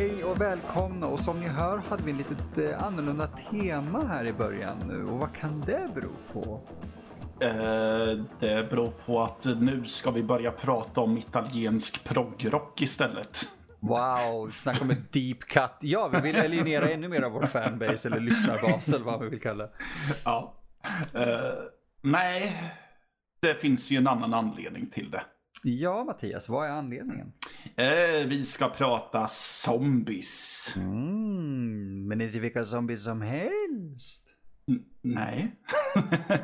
Hej och välkomna och som ni hör hade vi ett litet eh, annorlunda tema här i början nu och vad kan det bero på? Eh, det beror på att nu ska vi börja prata om italiensk proggrock istället. Wow, snacka om ett deep cut. Ja, vi vill alienera ännu mer av vår fanbase eller lyssnarbas eller vad vi vill kalla det. Ja. Eh, nej, det finns ju en annan anledning till det. Ja, Mattias, vad är anledningen? Eh, vi ska prata zombies. Mm, men inte vilka zombies som helst. N- nej.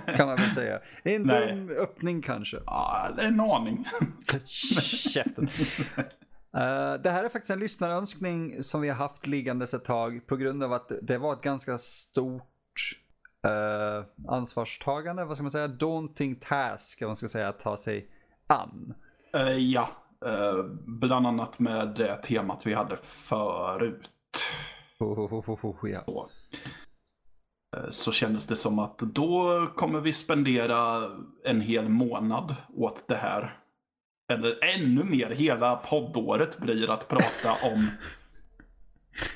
Kan man väl säga. En Nej. dum öppning kanske. ja, en aning. Käften. Eh, det här är faktiskt en lyssnarönskning som vi har haft liggandes ett tag på grund av att det var ett ganska stort eh, ansvarstagande, vad ska man säga, daunting task, om man ska säga, att ta sig an. Eh, ja, eh, bland annat med det temat vi hade förut. Ho, ho, ho, ja. Så. Eh, Så kändes det som att då kommer vi spendera en hel månad åt det här. Eller ännu mer, hela poddåret blir att prata om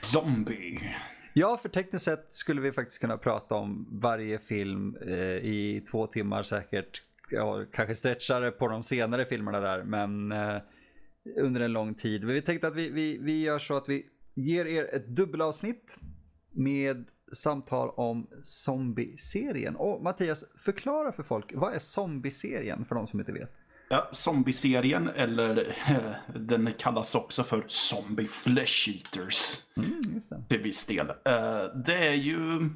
zombie. Ja, för tekniskt sett skulle vi faktiskt kunna prata om varje film eh, i två timmar säkert. Ja, kanske stretchare på de senare filmerna där, men eh, under en lång tid. Men vi tänkte att vi, vi, vi gör så att vi ger er ett dubbelavsnitt med samtal om zombie-serien. Och Mattias, förklara för folk, vad är zombie-serien för de som inte vet? Ja, zombie-serien, eller eh, den kallas också för Zombie Flesh Eaters Mm, just det. till viss del. Eh, Det är ju...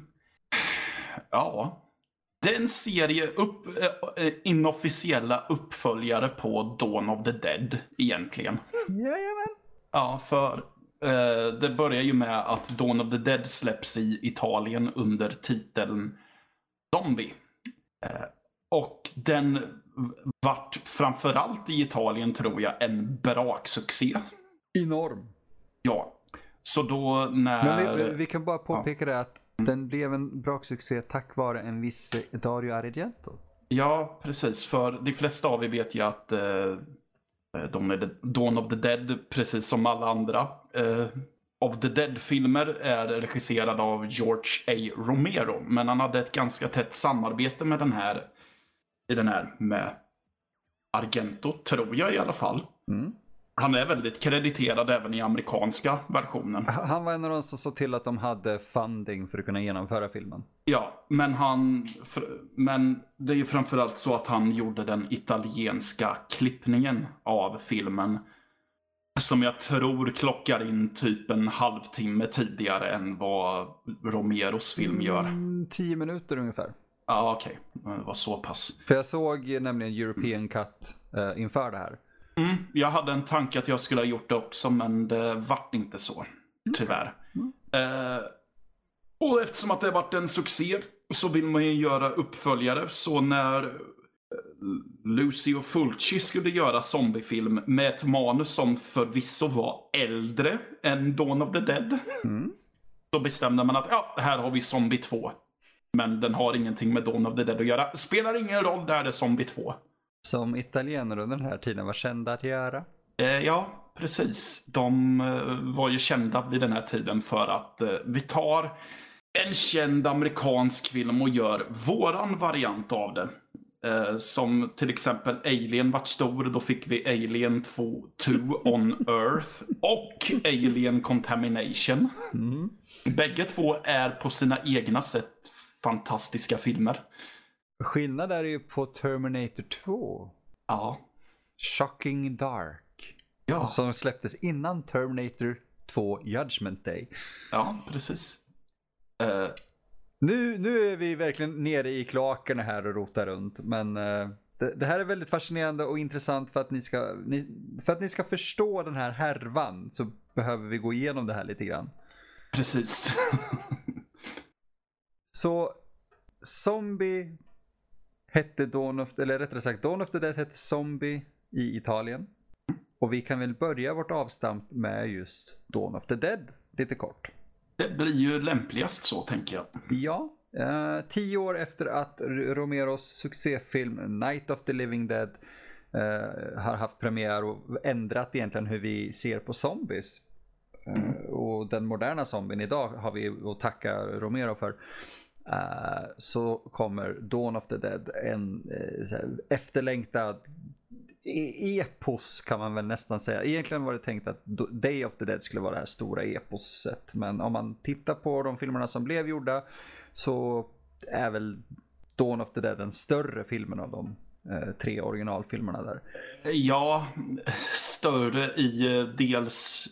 Ja. Det är en serie upp, eh, inofficiella uppföljare på Dawn of the Dead egentligen. Jajamän. Ja, för eh, det börjar ju med att Dawn of the Dead släpps i Italien under titeln Zombie. Eh, och den vart framförallt i Italien tror jag en braksuccé. Enorm. Ja. Så då när... Men vi, vi, vi kan bara påpeka det att den blev en bra succé tack vare en viss Dario Argento. Ja, precis. För de flesta av er vet ju att eh, de är Dawn of the Dead, precis som alla andra eh, of the Dead-filmer, är regisserad av George A. Romero. Men han hade ett ganska tätt samarbete med den här, i den här med Argento, tror jag i alla fall. Mm. Han är väldigt krediterad även i amerikanska versionen. Han var en av de som såg till att de hade funding för att kunna genomföra filmen. Ja, men han... Men det är ju framförallt så att han gjorde den italienska klippningen av filmen. Som jag tror klockar in typ en halvtimme tidigare än vad Romeros film gör. Mm, tio minuter ungefär. Ja, okej. Det var så pass. För jag såg nämligen European Cut eh, inför det här. Mm, jag hade en tanke att jag skulle ha gjort det också, men det vart inte så. Tyvärr. Eh, och eftersom att det har varit en succé så vill man ju göra uppföljare. Så när eh, Lucio Fulci skulle göra zombiefilm med ett manus som förvisso var äldre än Dawn of the Dead. Mm. Så bestämde man att ja, här har vi Zombie 2. Men den har ingenting med Dawn of the Dead att göra. Spelar ingen roll, där är det Zombie 2. Som italienare under den här tiden var kända att göra. Eh, ja, precis. De eh, var ju kända vid den här tiden för att eh, vi tar en känd amerikansk film och gör våran variant av det. Som till exempel Alien vart stor, då fick vi Alien 2, 2 on Earth och Alien Contamination. Mm. Bägge två är på sina egna sätt fantastiska filmer. Skillnad är ju på Terminator 2. Ja. Shocking Dark. Ja, Som släpptes innan Terminator 2 Judgment Day. ja precis. Eh, Nu, nu är vi verkligen nere i kloakerna här och rotar runt. Men eh, det, det här är väldigt fascinerande och intressant för att, ni ska, ni, för att ni ska förstå den här härvan så behöver vi gå igenom det här lite grann. precis. Så Zombie hette Dawn of, eller rättare sagt Dawn of the Dead hette Zombie i Italien. Och vi kan väl börja vårt avstamp med just Dawn of the Dead lite kort. Det blir ju lämpligast så, tänker jag. Ja, eh, tio år efter att Romeros succéfilm Night of the Living Dead eh, har haft premiär och ändrat egentligen hur vi ser på zombies. Mm. Och den moderna zombien idag har vi att tacka Romero för. Uh, så kommer Dawn of the Dead, en uh, efterlängtad e epos kan man väl nästan säga. Egentligen var det tänkt att Day of the Dead skulle vara det här stora eposet. Men om man tittar på de filmerna som blev gjorda så är väl Dawn of the Dead den större filmen av de eh, tre originalfilmerna där. Ja, större i eh, dels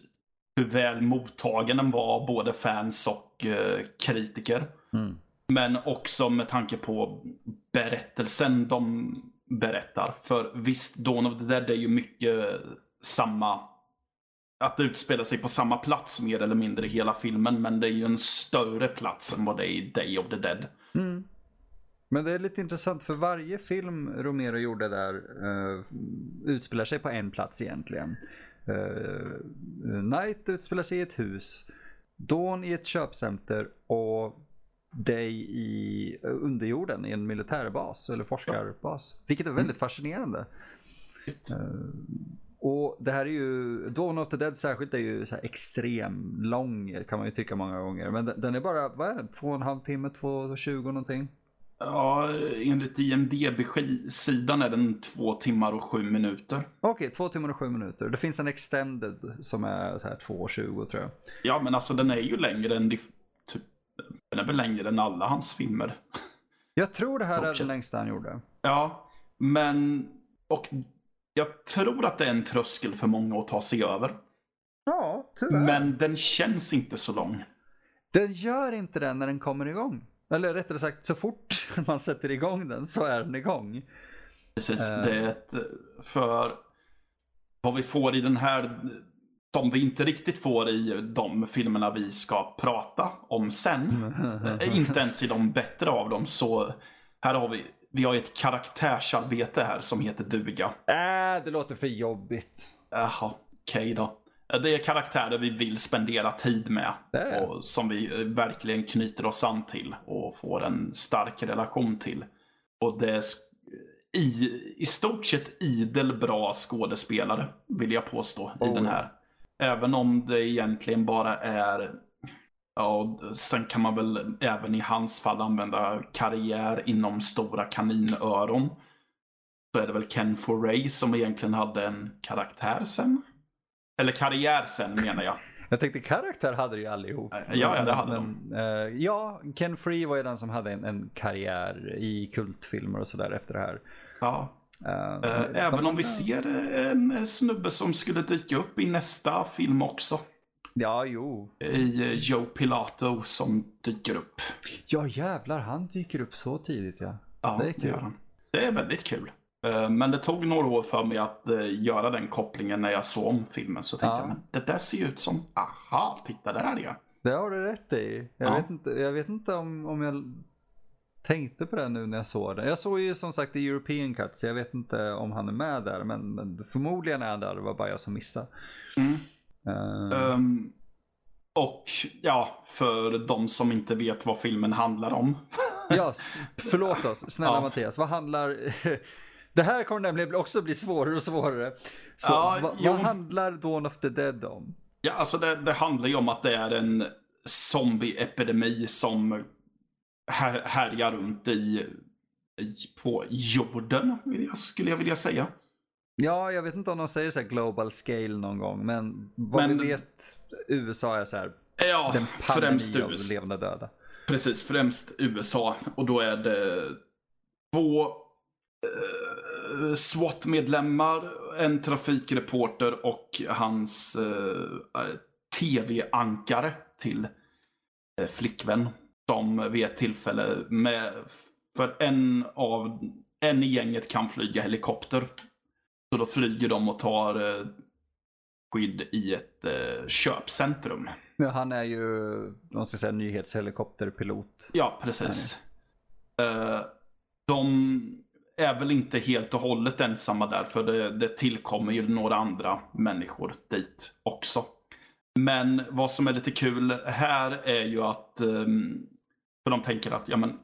hur väl mottagen den var, både fans och eh, kritiker. Mm. Men också med tanke på berättelsen de berättar. För visst, Dawn of the Dead är ju mycket samma att det utspelar sig på samma plats mer eller mindre i hela filmen. Men det är ju en större plats än vad det är i Day of the Dead. Mm. Men det är lite intressant för varje film Romero gjorde där uh, utspelar sig på en plats egentligen. Eh, uh, Night utspelar sig i ett hus. Dawn i ett köpcenter och Day i underjorden i en militärbas eller forskarbas. Vilket är väldigt mm. fascinerande. Uh, och det här är ju, Dawn of the Dead särskilt är ju så extrem lång kan man ju tycka många gånger. Men den är bara, vad är det, två och en halv timme, två tjugo någonting? Ja, enligt IMDB-sidan är den två timmar och sju minuter. Okej, två timmar och sju minuter. Det finns en extended som är så här 2.20 tror jag. Ja, men alltså den är ju längre än, den är väl längre än alla hans filmer. Jag tror det här är den längsta han gjorde. Ja, men och jag tror att det är en tröskel för många att ta sig över. Ja, tyvärr. Men den känns inte så lång. Den gör inte det när den kommer igång. Eller rättare sagt, så fort man sätter igång den så är den igång. Precis, uh... det är ett, för vad vi får i den här, som vi inte riktigt får i de filmerna vi ska prata om sen, inte ens i de bättre av dem, så här har vi vi har ett karaktärsarbete här som heter duga. Äh, det låter för jobbigt. Jaha, okej okay då. Det är karaktärer vi vill spendera tid med. Och som vi eh, verkligen knyter oss an till och får en stark relation till. Och det är i, i stort sett idel bra skådespelare, vill jag påstå, oh. i den här. Även om det egentligen bara är Ja, sen kan man väl även i hans fall använda karriär inom stora kaninöron. Så är det väl Ken Foray som egentligen hade en karaktär sen. Eller karriär sen menar jag. Jag tänkte karaktär hade ju allihop. Ja, ja det hade men, de. Uh, ja, Ken Free var ju den som hade en, en karriär i kultfilmer och sådär efter det här. Ja. Uh, uh, även om vi ser en snubbe som skulle dyka upp i nästa film också. Ja, jo. I eh, Joe Pilato som dyker upp. Ja, jävlar. Han dyker upp så tidigt, ja. Ja, det är kul. Det, det är väldigt kul. Eh, men det tog några år för mig att eh, göra den kopplingen när jag såg om filmen. Så tänkte ja. jag, men det där ser ju ut som, aha, titta där ja. Det har du rätt i. Jag, ja. vet, inte, jag vet inte om, om jag tänkte på det nu när jag såg den. Jag såg ju som sagt i European Cut så jag vet inte om han är med där. Men, men förmodligen är han där, det var bara jag som missade. Mm. Um, och ja, för de som inte vet vad filmen handlar om. ja, förlåt oss, snälla ja. Mattias. Vad handlar... Det här kommer nämligen också bli svårare och svårare. Så ja, vad, vad handlar Dawn of the Dead om? Ja, alltså det, det handlar ju om att det är en zombieepidemi som här, härjar runt i, på jorden, skulle jag vilja säga. Ja, jag vet inte om de säger så global scale någon gång, men vad men, vi vet, USA är så här, ja, den pandemi av levande döda. Precis, främst USA. Och då är det två eh, SWAT-medlemmar, en trafikreporter och hans eh, tv-ankare till eh, flickvän. Som vid ett tillfälle med, för en av en i gänget kan flyga helikopter så då flyger de och tar eh, skydd i ett eh, köpcentrum. Ja, han är ju, man ska säga, nyhetshelikopterpilot. Ja, precis. Eh, de är väl inte helt och hållet ensamma där, för det, det tillkommer ju några andra människor dit också. Men vad som är lite kul här är ju att, ehm, för de tänker att, ja men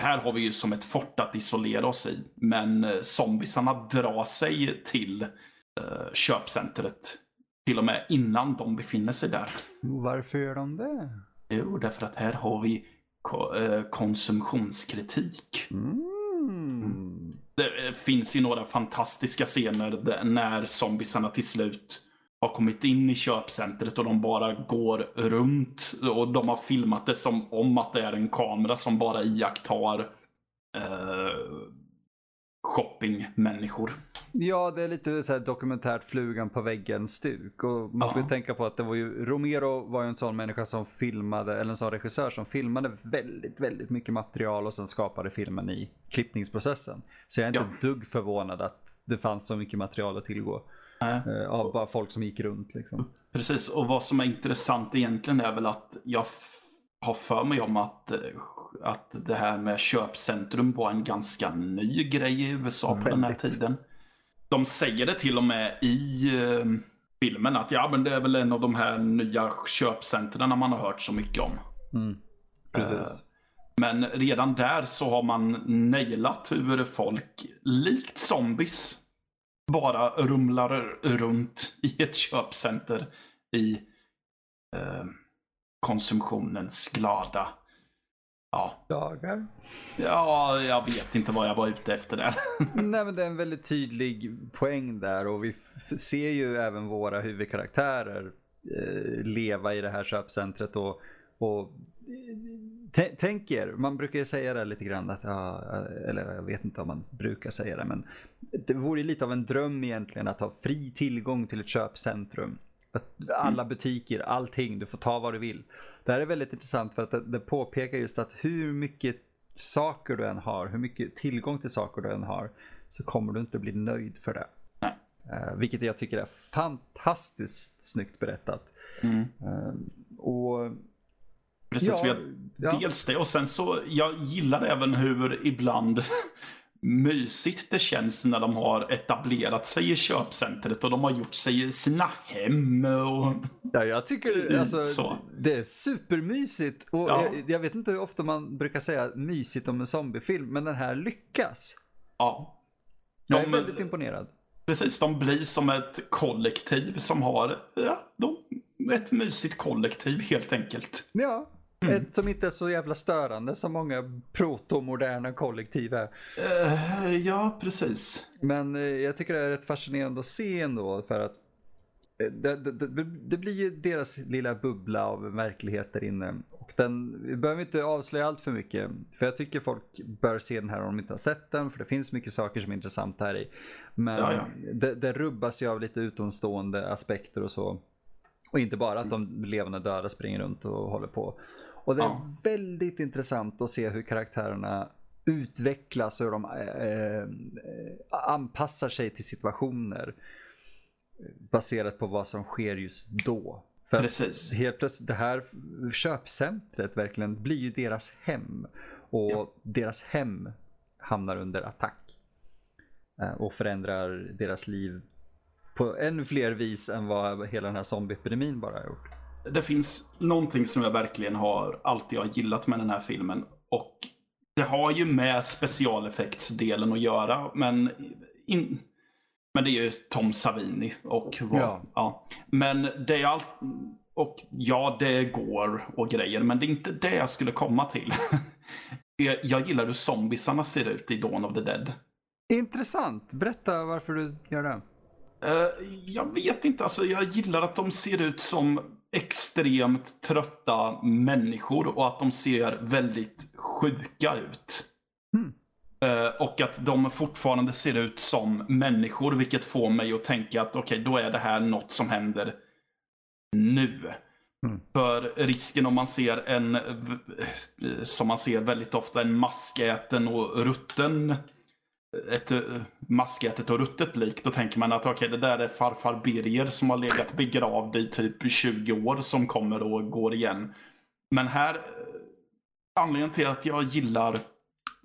här har vi ju som ett fort att isolera oss i. Men eh, zombiesarna drar sig till eh, köpcentret till och med innan de befinner sig där. Varför gör de det? Jo, därför att här har vi ko eh, konsumtionskritik. Mm. Det eh, finns ju några fantastiska scener där, när zombisarna till slut har kommit in i köpcentret och de bara går runt. Och de har filmat det som om att det är en kamera som bara iakttar eh, shoppingmänniskor. Ja, det är lite så här dokumentärt flugan på väggen-stuk. Och man får ju Ja. tänka på att det var ju, Romero var ju en sån människa som filmade, eller en sån regissör som filmade väldigt, väldigt mycket material och sen skapade filmen i klippningsprocessen. Så jag är inte Ja. dugg förvånad att det fanns så mycket material att tillgå. Nej. Eh, av bara folk som gick runt liksom. Precis, och vad som är intressant egentligen är väl att jag har för mig om att, eh, att det här med köpcentrum var en ganska ny grej i USA på den här tiden. De säger det till och med i eh, filmen att ja, men det är väl en av de här nya köpcentren man har hört så mycket om. Mm. Precis. Men redan där så har man nailat hur folk, likt zombies, bara rumlar runt i ett köpcenter i eh, konsumtionens glada... Ja, Dagar. ja, jag vet inte vad jag var ute efter där. Nej men det är en väldigt tydlig poäng där och vi ser ju även våra huvudkaraktärer eh, leva i det här köpcentret och, och tänk er, man brukar ju säga det lite grann att, ja, eller jag vet inte om man brukar säga det men det vore lite av en dröm egentligen att ha fri tillgång till ett köpcentrum. Att alla butiker, allting, du får ta vad du vill. Det här är väldigt intressant för att det, det påpekar just att hur mycket saker du än har, hur mycket tillgång till saker du än har, så kommer du inte bli nöjd för det. Nej. Eh, vilket jag tycker är fantastiskt snyggt berättat. Mm. Eh, och Precis, Ja, ja. dels det och sen så, jag gillar även hur ibland mysigt det känns när de har etablerat sig i köpcentret och de har gjort sig sina hem och... Ja, jag tycker alltså, Så. det är supermysigt. Och Ja. jag, jag vet inte hur ofta man brukar säga mysigt om en zombiefilm, men den här lyckas. Ja. Jag är De- väldigt imponerad. Precis, de blir som ett kollektiv som har, ja, de, ett mysigt kollektiv helt enkelt. Ja, Mm. ett som inte är så jävla störande som många protomoderna kollektiv är. Eh, ja, precis. Men eh, jag tycker det är rätt fascinerande att se ändå för att eh, det, det, det, det blir ju deras lilla bubbla av verklighet där inne. Och den, vi behöver inte avslöja allt för mycket. För jag tycker folk bör se den här om de inte har sett den. För det finns mycket saker som är intressant här i. Men Ja, ja. Det, det rubbas ju av lite utomstående aspekter och så. Och inte bara att de levande döda springer runt och håller på. Och det är Ja. väldigt intressant att se hur karaktärerna utvecklas och hur de eh, eh, anpassar sig till situationer. Baserat på vad som sker just då. För Precis. helt plötsligt, det här köpcentret verkligen blir ju deras hem. Och Ja. deras hem hamnar under attack. Eh, Och förändrar deras liv på ännu fler vis än vad hela den här zombieepidemin bara har gjort. Det finns någonting som jag verkligen har alltid har gillat med den här filmen. Och det har ju med specialeffektsdelen att göra, men in, men det är ju Tom Savini och vad, Ja. ja. Men det är allt, och ja, det går och grejer, men det är inte det jag skulle komma till. jag, jag gillar hur zombiesarna ser ut i Dawn of the Dead. Intressant, berätta varför du gör det. Eh, jag vet inte, alltså jag gillar att de ser ut som extremt trötta människor och att de ser väldigt sjuka ut. Mm. Och att de fortfarande ser ut som människor, vilket får mig att tänka att okej, då är det här något som händer nu. Mm. För risken om man ser en, eh, som man ser väldigt ofta, en maskäten och rutten ett eh, maskätet och ruttet lik, då tänker man att okej, det där är farfar Birger som har legat begravd i typ 20 år som kommer och går igen. Men här, eh, anledningen till att jag gillar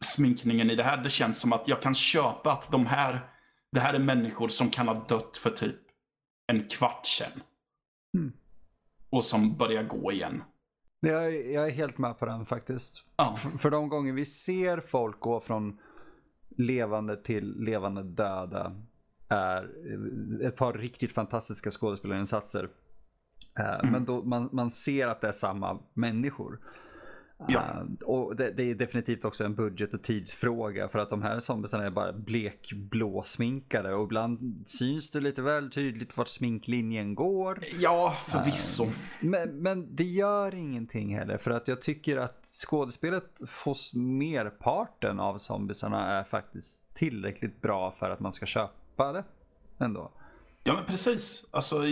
sminkningen i det här, det känns som att jag kan köpa att de här, det här är människor som kan ha dött för typ en kvart sedan. Mm. Och som börjar gå igen. Jag, är- jag är helt med på den faktiskt. Ja, F- för de gånger vi ser folk gå från levande till levande döda är ett par riktigt fantastiska skådespelarinsatser. Mm. Men då man, man ser att det är samma människor. Ja. Uh, och det, det, är definitivt också en budget och tidsfråga för att de här zombiesarna är bara blekblå sminkade och ibland syns det lite väl tydligt vart sminklinjen går. Ja, förvisso. Uh, men, men det gör ingenting heller för att jag tycker att skådespelet hos merparten av zombiesarna är faktiskt tillräckligt bra för att man ska köpa det ändå. Ja men precis. Alltså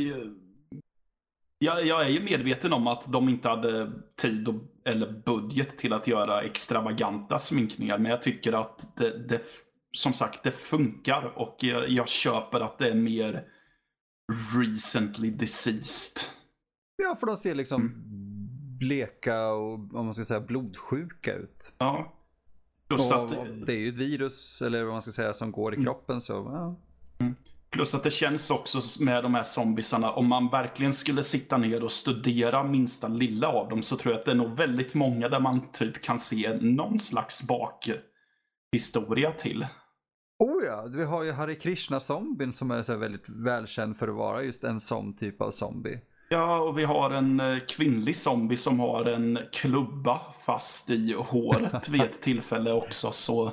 jag, jag är ju medveten om att de inte hade tid och, eller budget till att göra extravaganta sminkningar. Men jag tycker att det, det som sagt, det funkar och jag, jag, köper att det är mer recently deceased. Ja, för de ser liksom mm. bleka och om man ska säga blodsjuka ut. Ja. Plus att, det är ju ett virus, eller vad man ska säga, som går i mm. kroppen. Så, ja. Mm. Plus att det känns också med de här zombiesarna, om man verkligen skulle sitta ner och studera minsta lilla av dem så tror jag att det är nog väldigt många där man typ kan se någon slags bakhistoria till. Oh ja, vi har ju Hare Krishna-zombien som är så väldigt välkänd för att vara just en sån typ av zombie. Ja, och vi har en eh, kvinnlig zombie som har en klubba fast i håret vid ett tillfälle också. Så...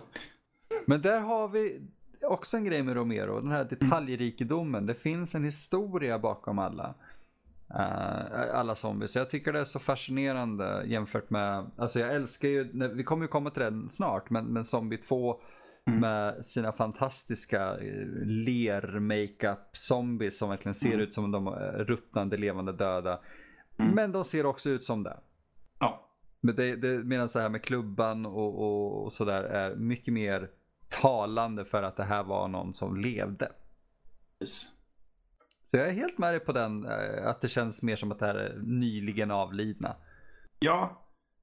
Men där har vi, också en grej med Romero, den här detaljrikedomen. Det finns en historia bakom alla. Uh, alla zombies. Jag tycker det är så fascinerande jämfört med, alltså jag älskar ju, vi kommer ju komma till den snart, men, men Zombie 2 mm. med sina fantastiska eh, ler-makeup zombies som verkligen ser mm. ut som de är ruttnande levande döda. Mm. Men de ser också ut som det. Ja. Men det, det, medan det här med klubban och, och, och sådär är mycket mer talande för att det här var någon som levde. Yes. Så jag är helt med dig på den, eh, att det känns mer som att det här är nyligen avlidna. Ja,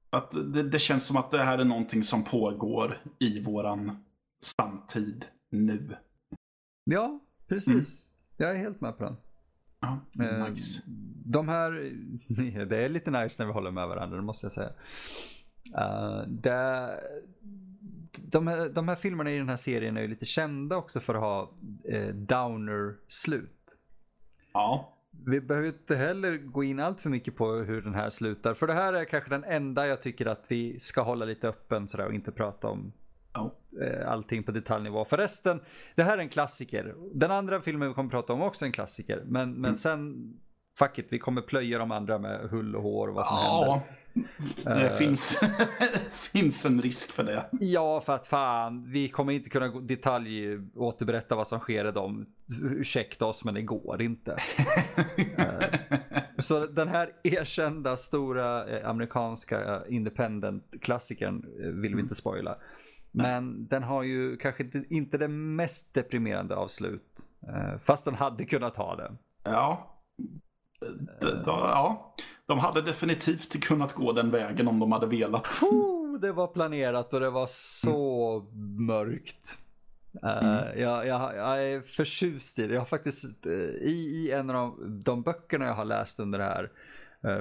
att det, det känns som att det här är någonting som pågår i våran samtid nu. Ja, precis. Mm. Jag är helt med på den. Ja, eh, nice. De här, det är lite nice när vi håller med varandra, det måste jag säga. Uh, det, de, här, de här filmerna i den här serien är ju lite kända också för att ha eh, downer-slut. Ja. Vi behöver inte heller gå in allt för mycket på hur den här slutar. För det här är kanske den enda jag tycker att vi ska hålla lite öppen sådär och inte prata om ja. eh, allting på detaljnivå. Förresten, det här är en klassiker. Den andra filmen vi kommer prata om också är en klassiker. Men, men mm. sen, fuck it, vi kommer plöja de andra med hull och hår och vad som ja. händer. Det uh, finns, finns en risk för det. Ja, för att fan, vi kommer inte kunna detalj återberätta vad som sker i dem. Ursäkta oss, men det går inte. uh, så den här erkända stora eh, amerikanska independent-klassikern vill vi inte spoila. Men den har ju kanske inte, inte det mest deprimerande avslut. Fast den hade kunnat ha det. Ja. D ja de hade definitivt kunnat gå den vägen om de hade velat. Oh, det var planerat och det var så mm. mörkt. Uh, mm. jag, jag, jag, är förtjust i det. Jag har faktiskt uh, i, i en av de, de, böckerna jag har läst under det här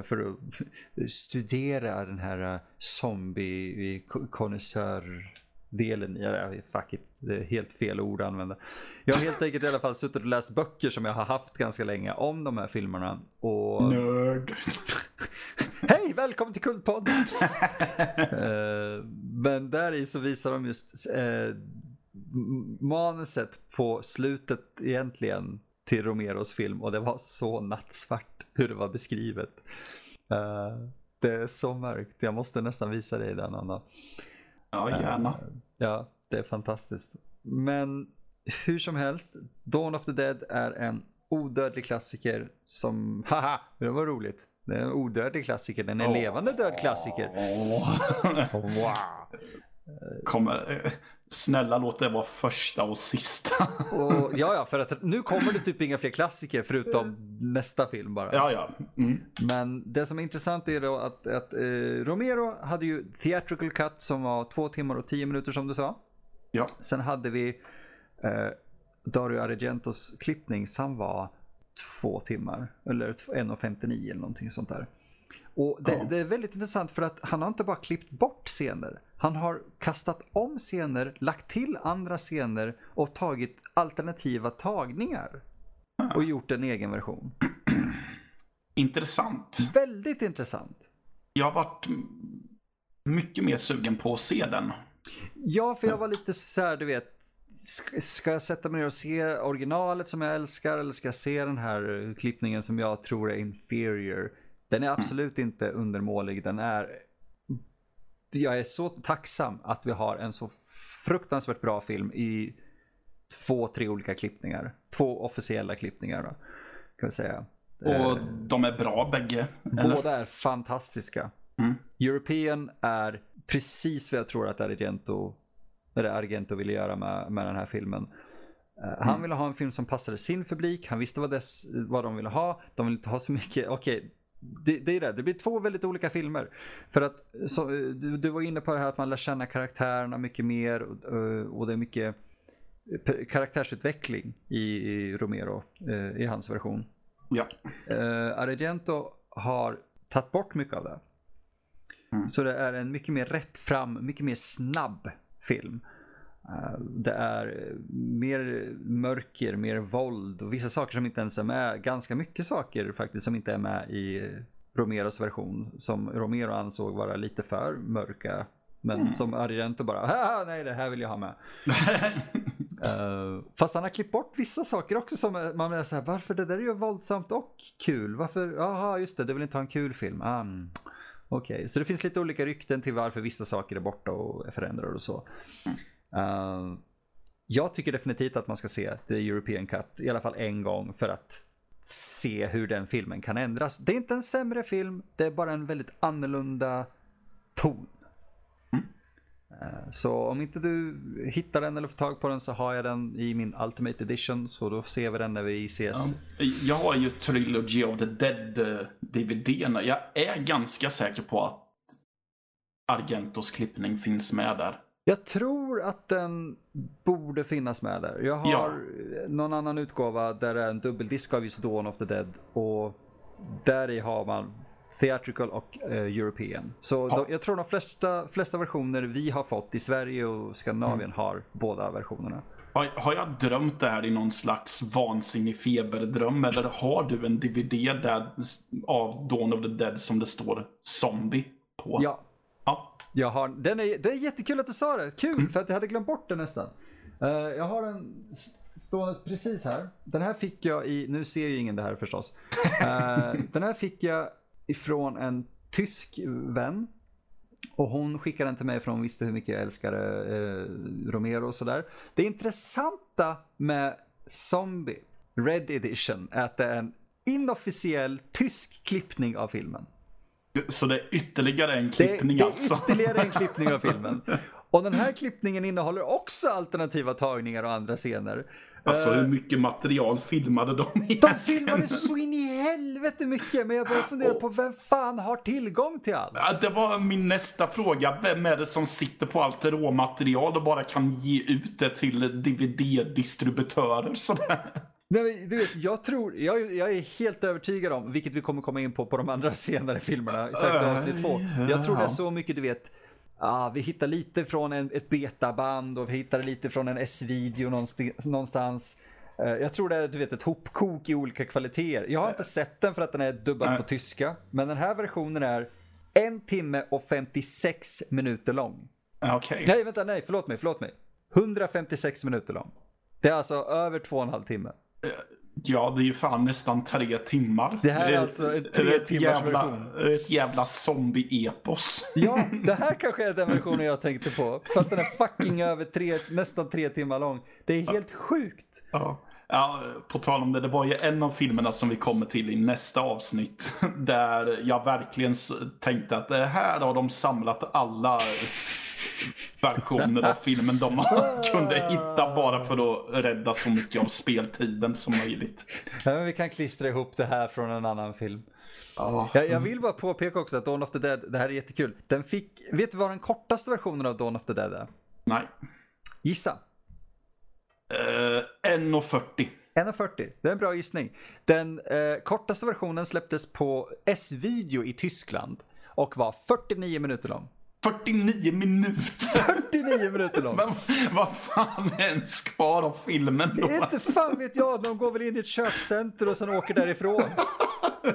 för att studera den här zombie-konnässör delen i det. Fuck it, det är helt fel ord att använda. Jag har helt enkelt i alla fall suttit och läst böcker som jag har haft ganska länge om de här filmerna. Och... Nörd. Hej, välkommen till Kultpodden! uh, men där i så visar de just uh, manuset på slutet egentligen till Romeros film och det var så nattsvart hur det var beskrivet. Uh, det är så mörkt, jag måste nästan visa dig den Anna. Ja, gärna. Uh, ja, det är fantastiskt. Men hur som helst, Dawn of the Dead är en odödlig klassiker som, haha, det var roligt. Det är en odödlig klassiker, den är en oh. levande död klassiker. Oh. wow. Kommer, eh, snälla låt det vara första och sista. och, ja, ja, för att nu kommer det typ inga fler klassiker förutom nästa film bara. Ja, ja. Mm. Men det som är intressant är då att, att eh, Romero hade ju theatrical cut som var två timmar och tio minuter som du sa. Ja. Sen hade vi eh, Dario Argentos klippning som var två timmar. Eller 1.59 eller någonting sånt där. Och det, Ja. det är väldigt intressant för att han har inte bara klippt bort scener. Han har kastat om scener, lagt till andra scener och tagit alternativa tagningar. Och gjort en egen version. Intressant. Väldigt intressant. Jag har varit mycket mer sugen på att se den. Ja, för jag var lite så här, du vet. ska- jag sätta mig ner och se originalet som jag älskar eller ska jag se den här klippningen som jag tror är inferior? Den är absolut inte undermålig. Den är... Jag är så tacksam att vi har en så fruktansvärt bra film i två, tre olika klippningar. Två officiella klippningar då, kan vi säga. Och de är bra bägge. Eller? Båda är fantastiska. Mm. European är precis vad jag tror att Argento, eller Argento ville göra med, med den här filmen. Eh, Han ville ha en film som passade sin publik, han visste vad, dess, vad de ville ha. De ville inte ha så mycket, okej, det, det är det, det blir två väldigt olika filmer. För att, så, eh, du, du var inne på det här att man lär känna karaktärerna mycket mer och, eh, och det är mycket eh, karaktärsutveckling i, i Romero, i hans version. Ja. Uh, Argento har tagit bort mycket av det. Mm. Så det är en mycket mer rätt fram, mycket mer snabb film. Eh, det är eh, mer mörker, mer våld och vissa saker som inte ens är med. Ganska mycket saker faktiskt som inte är med i Romeros version. Som Romero ansåg vara lite för mörka. Men Mm. som Argento bara, "Haha, nej det här vill jag ha med. Eh, fast han har klippt bort vissa saker också som man är så här, varför det där är ju våldsamt och kul. Varför, jaha just det, du vill inte ha en kul film. Mm. Okej, så det finns lite olika rykten till varför vissa saker är borta och är förändrade och så. Eh, jag tycker definitivt att man ska se The European Cut i alla fall en gång för att se hur den filmen kan ändras. Det är inte en sämre film, det är bara en väldigt annorlunda ton. Eh, Så om inte du hittar den eller får tag på den så har jag den i min Ultimate Edition så då ser vi den när vi ses. Jag har ju Trilogy of the Dead eh. Jag är ganska säker på att Argentos klippning finns med där. Jag tror att den borde finnas med där. Jag har Ja. någon annan utgåva där det är en dubbeldisk av just Dawn of the Dead och där i har man Theatrical och eh, European. Så Ja. då, jag tror de flesta, flesta versioner vi har fått i Sverige och Skandinavien Mm. har båda versionerna. Har, har jag drömt det här i någon slags vansinnig feberdröm eller har du en DVD där, av Dawn of the Dead som det står Zombie på? Ja, Ja. Jag har, den är, det är jättekul att du sa det. Kul, Mm. för att jag hade glömt bort den nästan. Eh, jag har den stående precis här. Den här fick jag i, nu ser ju ingen det här förstås. Eh, den här fick jag ifrån en tysk vän. Och hon skickade den till mig för hon visste hur mycket jag älskade eh, Romero och sådär. Det intressanta med Zombie Red Edition är att det är en inofficiell tysk klippning av filmen. Så det är ytterligare en Det, klippning det är alltså? ytterligare en klippning av filmen. Och den här klippningen innehåller också alternativa tagningar och andra scener. Alltså Eh, hur mycket material filmade de de egentligen? filmade så in i helvete mycket, men jag börjar fundera på vem fan har tillgång till allt? Det var min nästa fråga. Vem är det som sitter på allt råmaterial och bara kan ge ut det till DVD-distributörer sådär? Nej, du vet, jag tror, jag, jag är helt övertygad om, vilket vi kommer komma in på på de andra senare filmerna, säkert Äh, avsnitt två. Jag tror det är så mycket, du vet, ah, vi hittar lite från en, ett betaband och vi hittar lite från en S-video någonst- någonstans. Eh, Jag tror det är du vet, ett hopkok i olika kvaliteter. Jag har inte sett den för att den är dubbad Nej. på tyska. Men den här versionen är en timme och 56 minuter lång. Ja, Okej. Nej, vänta, nej, förlåt mig, förlåt mig. 156 minuter lång. Det är alltså över två och en halv timme. Ja, det är ju fan nästan tre timmar. Det här är ett- alltså en det tre ett timmars jävla, version. Ett jävla zombie-epos. Ja, det här kanske är den versionen jag tänkte på. För att den är fucking över tre, nästan tre timmar lång. Det är helt sjukt. Ja. Ja, på tal om det, det var ju en av filmerna som vi kommer till i nästa avsnitt. Där jag verkligen tänkte att det här har de samlat alla versioner av filmen de kunde hitta bara för att rädda så mycket av speltiden som möjligt. Ja, vi kan klistra ihop det här från en annan film. Ja. Jag, jag vill bara påpeka också att Dawn of the Dead, det här är jättekul. Den fick, vet du vad den kortaste versionen av Dawn of the Dead är? Nej. Gissa. Uh, 1.40. 1.40, det är en bra gissning. Den eh, kortaste versionen släpptes på S-video i Tyskland och var 49 minuter lång. 49 minuter! 49 minuter lång. Men vad fan är ens kvar av filmen då? Inte fan vet jag, de går väl in i ett köpcenter och sen åker därifrån.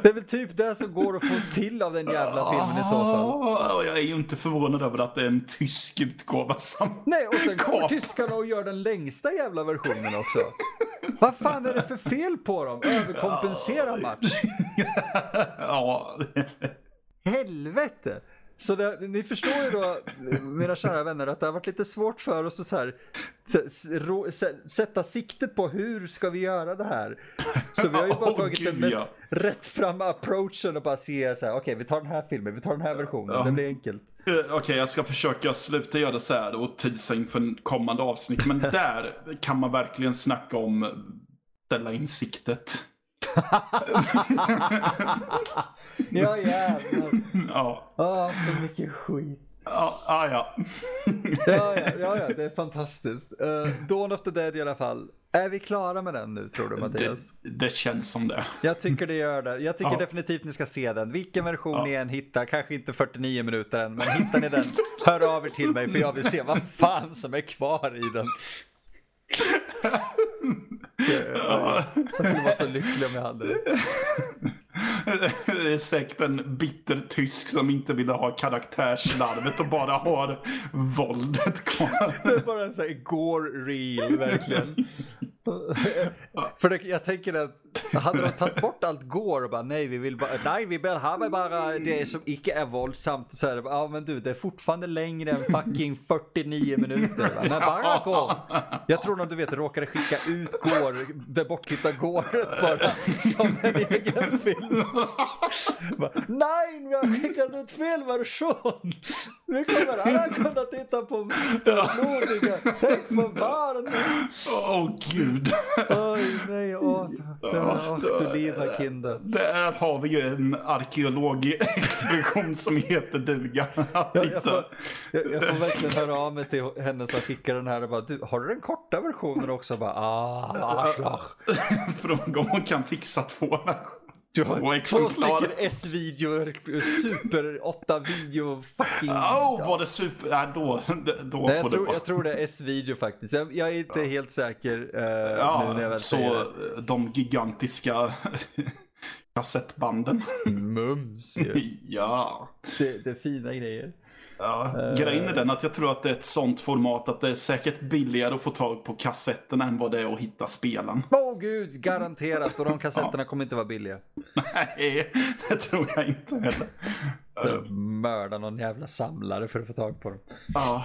Det är väl typ det som går att få till av den jävla filmen i så fall. Ah, Jag är ju inte förvånad över att det är en tysk utgåva som... Nej, och sen kommer tyskarna och gör den längsta jävla versionen också. Vad fan är det för fel på dem? Överkompensera match. ja. Helvete! Så det, ni förstår ju då, mina kära vänner, att det har varit lite svårt för oss att så här, sätta siktet på hur ska vi göra det här. Så vi har ju bara Åh, tagit gud, den mest ja. rättframma approachen och bara se så här, okej vi tar den här filmen, vi tar den här versionen, Ja. det blir enkelt. Eh, Okej, jag ska försöka sluta göra så här och tisa inför en kommande avsnitt. Men där kan man verkligen snacka om ställa in siktet. Ja jävlar. Ja, Ah, så mycket skit. ja, ah, ja. Ja, ja, ja, ja, det är fantastiskt. Uh, Dawn of the Dead i alla fall. Är vi klara med den nu tror du Det, Mattias? det känns som det. Jag tycker det gör det. Jag tycker Ja. definitivt ni ska se den. Vilken version Ja. ni än hittar, kanske inte 49 minuter än, men hittar ni den, hör av er till mig för jag vill se vad fan som är kvar i den. Ja. Jag skulle vara så lycklig om jag hade det. Det är bitter tysk som inte ville ha karaktärslarvet och bara har våldet kvar. Det är bara en sån här gore reel verkligen. För det, jag tänker att hade de tagit bort allt gore och bara nej vi vill bara, nej vi behöver bara det som icke är våldsamt. Så är det, ja men du det är fortfarande längre än fucking 49 minuter. Nej bara gore. Jag tror nog du vet råkade skicka ut gore, det bortklippta goret bara som en egen film. Bara, nej vi har skickat ut fel version. Vi kommer alla kunna titta på blodiga. Tänk på barnen. Åh gud. Oj, nej, åh, det, åh, du livar kinder. Där har vi ju en arkeologexpedition som heter duga. Att Jag, får, jag, jag får verkligen höra av mig till henne som skickar den här och bara, du, har du den korta versionen också? Bara, ah, arschloch. Om hon kan fixa två versioner. Du har Två stycken S-video, super 8 video fucking. Åh, var det super... Nej, då, då Nej, jag, tror, jag tror det är S-video faktiskt. Jag, jag är inte helt säker eh, nu när jag Ja, väl så säger det. de gigantiska kassettbanden. Mums ju. ja. Det, det är fina grejer. Ja. Eh. Grejen är den att jag tror att det är ett sånt format att det är säkert billigare att få tag på kassetterna än vad det är att hitta spelen. Åh gud, garanterat. Och de kassetterna kommer inte vara billiga. Nej, det tror jag inte heller. Mörda någon jävla samlare för att få tag på dem. Ja.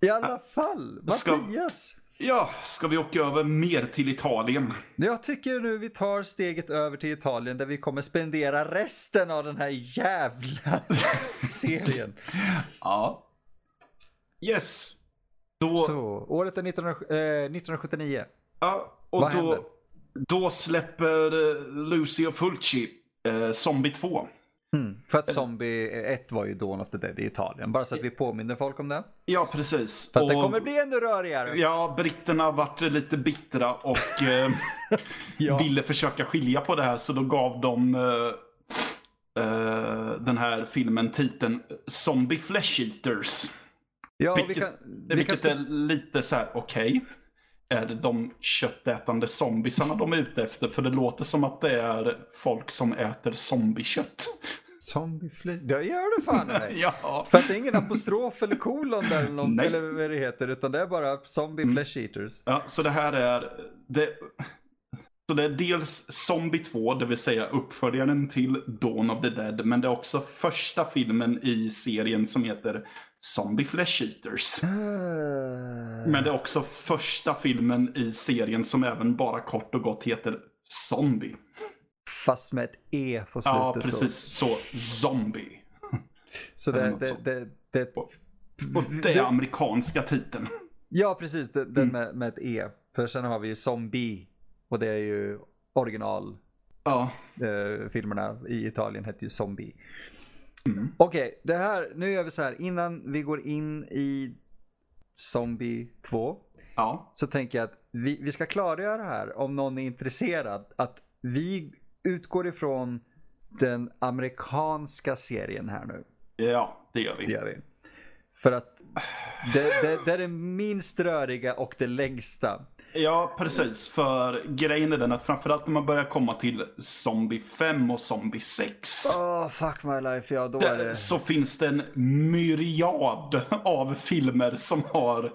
I alla fall, Mattias. Ja, ska vi åka över mer till Italien? Jag tycker nu vi tar steget över till Italien där vi kommer spendera resten av den här jävla serien. Ja. Yes. Då, Så, året är 19, eh, 1979. ja, och vad då, händer? då släpper Lucio Fulci eh, Zombie 2. Mm. För att Zombie 1 var ju Dawn of the Dead i Italien. Bara så att vi påminner folk om det. Ja, precis. För att det Och- kommer bli ännu rörigare. Ja, britterna vart lite bittra och eh, Ja. ville försöka skilja på det här så då gav de eh, eh, den här filmen titeln Zombie Flesh Eaters. Ja, vi vilket kan, vi vilket kan, är lite så här, okej. Är det de köttätande zombiesarna de är ute efter? För det låter som att det är folk som äter zombiekött. Zombie fly... Det gör det fan mig. ja. För att det är ingen apostrof eller kolon där eller, någon, Nej. eller vad det heter. Utan det är bara zombie flesh eaters. ja, så det här är... Det, så det är dels Zombie 2, det vill säga uppföljaren till Dawn of the Dead. Men det är också första filmen i serien som heter Zombie Flesh Eaters. Ah. Men det är också första filmen i serien som även bara kort och gott heter Zombie. Fast med ett E på slutet. Ja, då. precis så. Zombie. Så det, det, det, det, Och det är amerikanska titeln. Ja, precis. Det, Mm. Den med, med ett E. För sen har vi ju Zombie. Och det är ju original. Ja. Eh, filmerna i Italien hette ju Zombie. Mm. Okej, det här, nu gör vi så här. Innan vi går in i Zombie 2. Ja. Så tänker jag att vi, vi ska klargöra här om någon är intresserad att vi utgår ifrån den amerikanska serien här nu. Ja, det gör vi. Det gör vi. För att det, det, det är det minst röriga och det längsta. Ja, precis. För grejen är den att framförallt när man börjar komma till Zombie 5 och Zombie 6. Oh, fuck my life, ja då är det... Så finns det en myriad av filmer som har eh,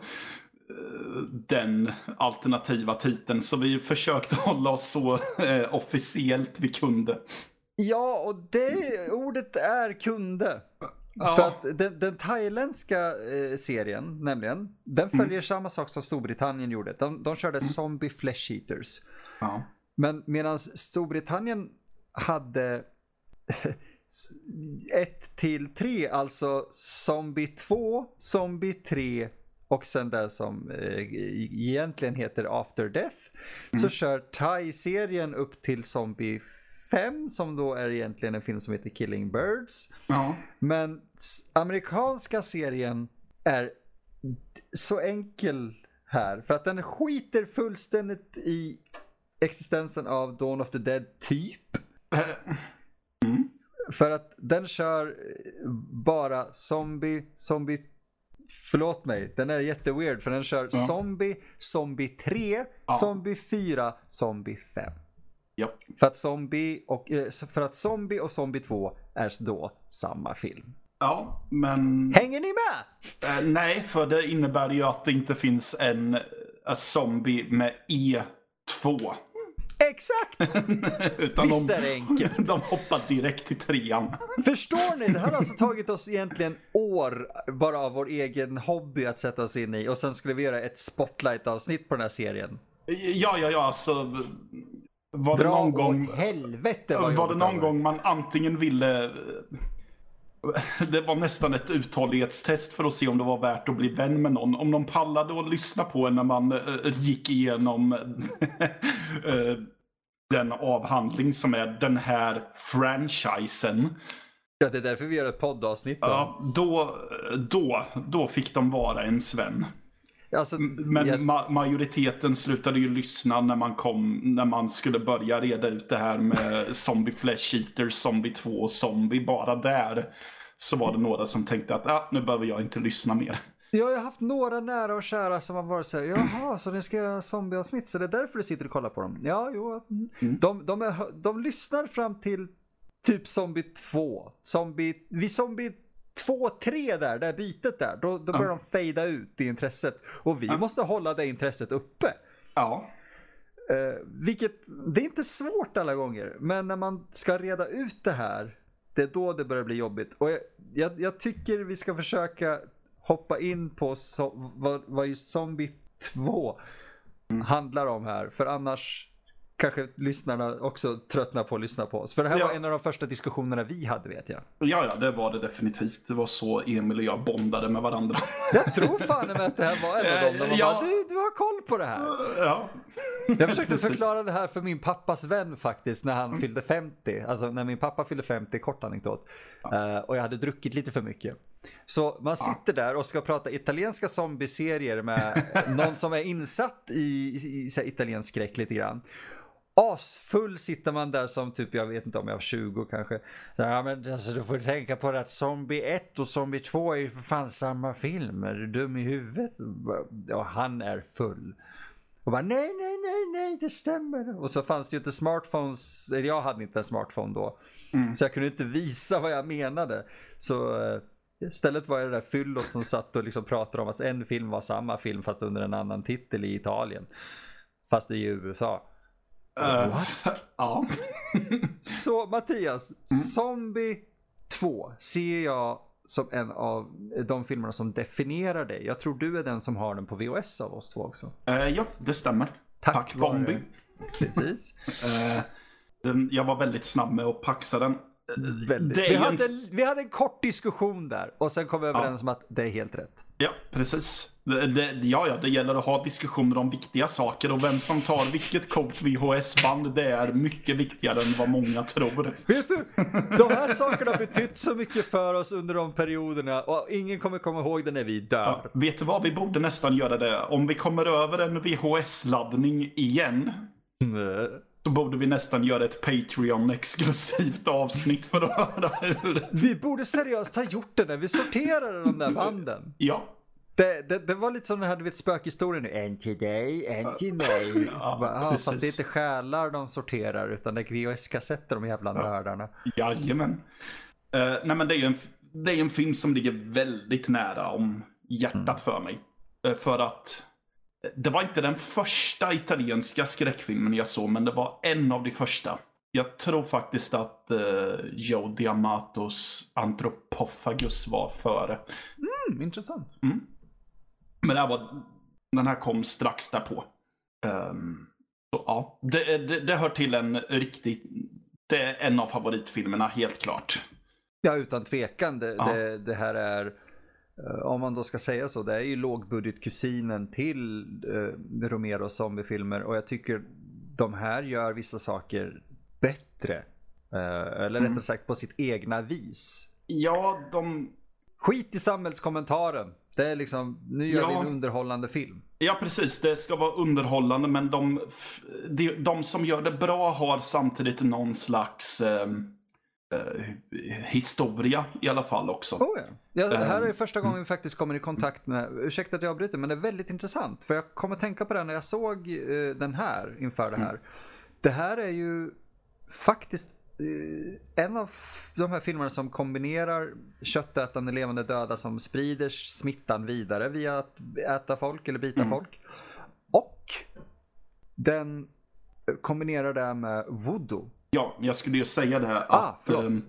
den alternativa titeln. Så vi försökte hålla oss så eh, officiellt vi kunde. Ja, och det ordet är kunde. Ja. För att den, den thailändska eh, serien, nämligen, den följer Mm. samma sak som Storbritannien gjorde. De, de körde Zombie Flesh Eaters. Ja. Men medan Storbritannien hade 1 till 3, alltså Zombie 2, Zombie 3 och sen det som eh, egentligen heter After Death. Så kör Thai-serien upp till Zombie 5 som då är egentligen en film som heter Killing Birds. ja. Men amerikanska serien är så enkel här. För att den skiter fullständigt i existensen av Dawn of the Dead typ. Eh, För att den kör eh, bara zombie, zombie Förlåt mig, den är jätteweird för den kör Ja. zombie, zombie 3, Ja. zombie 4, zombie 5. Ja. För att zombie och, eh, för att zombie och zombie 2 är då samma film. ja, men... Hänger ni med? Eh, nej, för det innebär ju att det inte finns en eh, zombie med E2. Exakt! Utan Visst de, är det enkelt. de hoppar direkt till trean. Förstår ni? Det här har alltså tagit oss egentligen år bara av vår egen hobby att sätta oss in i och sen skulle vi göra ett spotlight-avsnitt på den här serien. Ja, ja, ja, alltså. Var det Dra någon åt gång, helvete vad var det någon gång man antingen ville... Det var nästan ett uthållighetstest för att se om det var värt att bli vän med någon. Om de pallade att lyssna på en när man eh, gick igenom eh, den avhandling som är den här franchisen. Ja, det är därför vi gör ett poddavsnitt. Då. Ja, då, då, då fick de vara en Sven. Alltså, Men jag, ma- majoriteten slutade ju lyssna när man kom, när man skulle börja reda ut det här med Zombie Flesh Eater, Zombie 2 och Zombie. Bara där så var det några som tänkte att ah, nu behöver jag inte lyssna mer. jag har haft några nära och kära som har varit så här, jaha, så ni ska göra zombieavsnitt, så det är därför du sitter och kollar på dem. Ja, jo. Mm. Mm. De, de, är, de lyssnar fram till typ Zombie 2. Zombie, vid Zombie 2, 3 där, det här bytet där, då, då börjar Ja. de fejda ut i intresset. Och vi Ja. måste hålla det intresset uppe. Ja, Eh, vilket, det är inte svårt alla gånger, men när man ska reda ut det här, det är då det börjar bli jobbigt. Och jag, jag, jag tycker vi ska försöka hoppa in på so, vad, vad just Zombie 2 handlar om här, för annars kanske lyssnarna också tröttnar på att lyssna på oss. För det här Ja. var en av de första diskussionerna vi hade vet jag. ja, ja, det var det definitivt. Det var så Emil och jag bondade med varandra. Jag tror fan med att det här var en av dem. Där man Ja. bara, du, du har koll på det här. ja. Jag försökte förklara det här för min pappas vän faktiskt när han fyllde 50. Alltså när min pappa fyllde 50, kort anekdot. Eh, och jag hade druckit lite för mycket. Så man sitter där och ska prata italienska zombieserier med någon som är insatt i, i, i italiensk skräck lite grann. Asfull sitter man där som typ, jag vet inte om jag var 20 kanske. Så, ja, men alltså, du får tänka på det att Zombie 1 och Zombie 2 är ju för fan samma film. Är du dum i huvudet? Och han är full. Och bara nej, nej, nej, nej, det stämmer. Och så fanns det ju inte smartphones, eller jag hade inte en smartphone då. Mm. Så jag kunde inte visa vad jag menade. Så eh, istället var det det där fyllot som satt och liksom pratade om att en film var samma film fast under en annan titel i Italien. Fast i USA. Eh, ja. Så Mattias, Zombie 2 ser jag som en av de filmerna som definierar dig. Jag tror du är den som har den på VHS av oss två också. Eh, ja, det stämmer. Tack Tack, Bombi. Precis. Eh, den, jag var väldigt snabb med att paxa den. Väldigt. Vi, en- hade, vi hade en kort diskussion där och sen kom vi överens om att det är helt rätt. Ja, precis. Det, det, ja, ja, det gäller att ha diskussioner om viktiga saker och vem som tar vilket coolt VHS-band, det är mycket viktigare än vad många tror. Vet du, de här sakerna har betytt så mycket för oss under de perioderna och ingen kommer komma ihåg det när vi dör. Ja, vet du vad, vi borde nästan göra det. Om vi kommer över en VHS-laddning igen, Mm. Så borde vi nästan göra ett Patreon-exklusivt avsnitt för att höra hur... Vi borde seriöst ha gjort det när vi sorterade de där banden. Ja, Det, det, det var lite som när du vet spökhistorien. En till dig, en till mig. Ja, Bara, fast det är inte själar de sorterar utan det är VHS-kassetter de jävla nördarna. jajamän. Uh, nej men det är ju en, det är en film som ligger väldigt nära om hjärtat för mig. Eh, för att det var inte den första italienska skräckfilmen jag såg, men det var en av de första. Jag tror faktiskt att uh, Joe Diamatos Antropophagus var före. Mm, intressant. Men det här var, den här kom strax därpå. Ehm, så ja, det, det, det hör till en riktigt, det är en av favoritfilmerna helt klart. Ja, utan tvekan. Det, Ja. det, det här är, eh, om man då ska säga så, det är ju lågbudgetkusinen till uh, Romeros zombiefilmer och jag tycker de här gör vissa saker bättre. Eh, eller Mm. rättare sagt på sitt egna vis. Ja, de, Skit i samhällskommentaren. Det är liksom, nu gör vi Ja. en underhållande film. ja precis, det ska vara underhållande men de, de, de som gör det bra har samtidigt någon slags eh, historia i alla fall också. Oh ja. Ja, det här är Ehm, första gången vi faktiskt kommer i kontakt med, ursäkta att jag avbryter, men det är väldigt intressant. För jag kommer tänka på det när jag såg eh, den här inför det här. Det här är ju faktiskt eh, en av de här filmerna som kombinerar köttätande levande döda som sprider smittan vidare via att äta folk eller bita folk. Och den kombinerar det med voodoo. Ja, jag skulle ju säga det här Ah, att... ehm,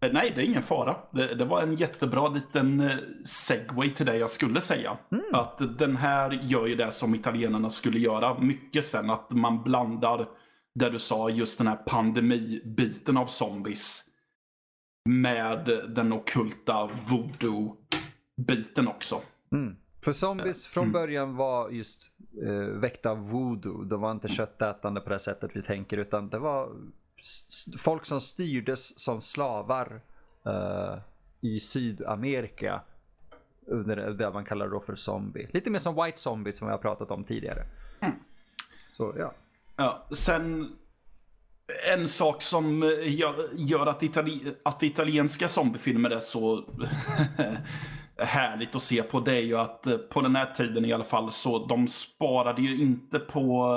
eh, nej, det är ingen fara. Det, det var en jättebra liten eh, segway till det jag skulle säga. Mm. Att den här gör ju det som italienarna skulle göra mycket sen. Att man blandar, där du sa, just den här pandemibiten av zombies med den ockulta voodoo-biten också. Mm. För zombies Mm. från början var just eh, väckta av voodoo. De var inte köttätande på det sättet vi tänker utan det var folk som styrdes som slavar eh, i Sydamerika. Under det man kallar då för zombie. Lite mer som white zombie som vi har pratat om tidigare. Mm. Så ja. Ja, sen en sak som eh, gör, gör att, itali att italienska zombiefilmer är så härligt att se på det är ju att eh, på den här tiden i alla fall så de sparade ju inte på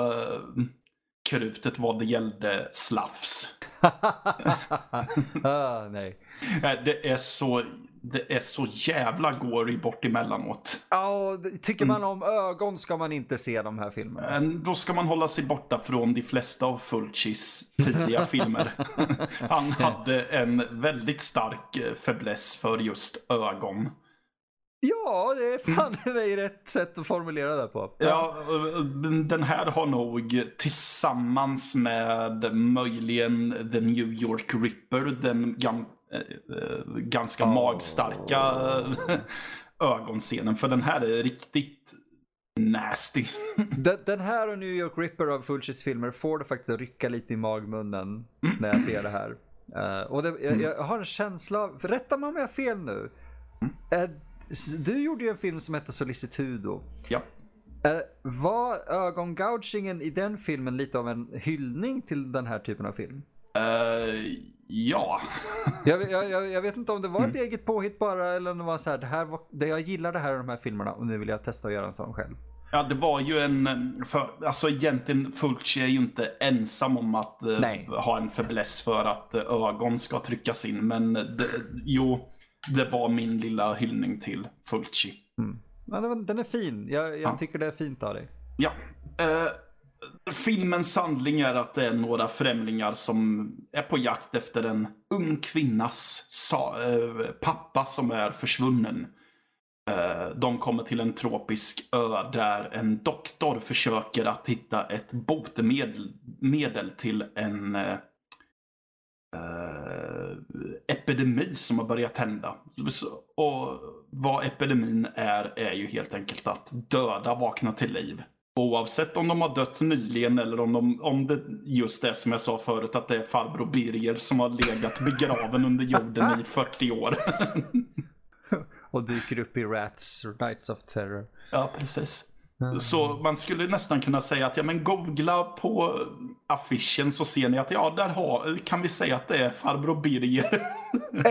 krutet vad det gällde slafs. ah, nej. Eh, Det är så, det är så jävla gory bort emellanåt. Ja, tycker man om ögon ska man inte se de här filmerna. Eh, Då ska man hålla sig borta från de flesta av Fulcis tidiga filmer. Han hade en väldigt stark eh, fäbless för just ögon. Ja, det är fan i mig rätt sätt att formulera det på. Ja, den- här har nog tillsammans med möjligen The New York Ripper, den gam, eh, eh, ganska Oh. magstarka ögonscenen. För den här är riktigt nasty. Den, den här och New York Ripper av Fulcis filmer får det faktiskt att rycka lite i magmunnen när jag ser det här. Eh, och det, jag, jag har en känsla av, rätta mig om jag har fel nu. Eh, s- du gjorde ju en film som hette Solicitudo. Ja. Uh, var ögongougingen i den filmen lite av en hyllning till den här typen av film? Eh, ja. Jag, jag, jag, vet inte om det var ett eget påhitt bara eller om det var så här, det här var, det jag gillar det här i de här filmerna och nu vill jag testa att göra en sån själv. Ja, det var ju en... För, alltså egentligen, Fulci är ju inte ensam om att eh, Nej. ha en fäbless för att eh, ögon ska tryckas in. Men det, jo, det var min lilla hyllning till Fulci. Ja, den, är fin, jag, jag Ja. tycker det är fint av dig. Ja. Eh, filmens handling är att det är några främlingar som är på jakt efter en ung kvinnas sa, eh, pappa som är försvunnen. Eh, de kommer till en tropisk ö där en doktor försöker att hitta ett botemedel medel till en, eh, epidemi som har börjat hända. Och vad epidemin är, är ju helt enkelt att döda vaknar till liv. Oavsett om de har dött nyligen eller om, de, om det just det som jag sa förut att det är farbror Birger som har legat begraven under jorden i 40 år. Och dyker upp i Rats Nights of Terror. Ja, precis. Så man skulle nästan kunna säga att ja, men googla på affischen så ser ni att ja, där har, kan vi säga att det är farbror Birger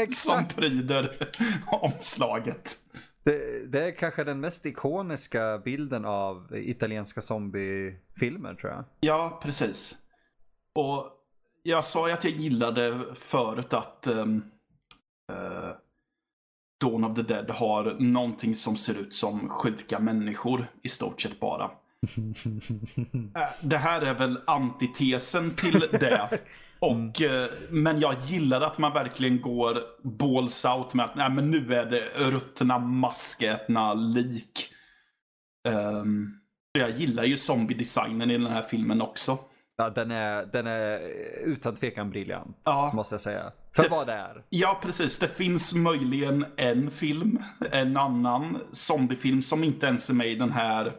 som pryder omslaget. Det, det, är kanske den mest ikoniska bilden av italienska zombiefilmer tror jag. Ja, precis. Och jag sa ju att jag gillade förut att um, uh, Dawn of the Dead har någonting som ser ut som sjuka människor i stort sett bara. Äh, det här är väl antitesen till det. Och, mm. Men jag gillar att man verkligen går balls out med att nej, men nu är det ruttna, maskätna lik. Um, jag gillar ju zombie-designen i den här filmen också. Ja, den är, den är utan tvekan briljant, ja. måste jag säga. För det, vad det är. Ja, precis. Det finns möjligen en film, en annan zombiefilm som inte ens är med i den här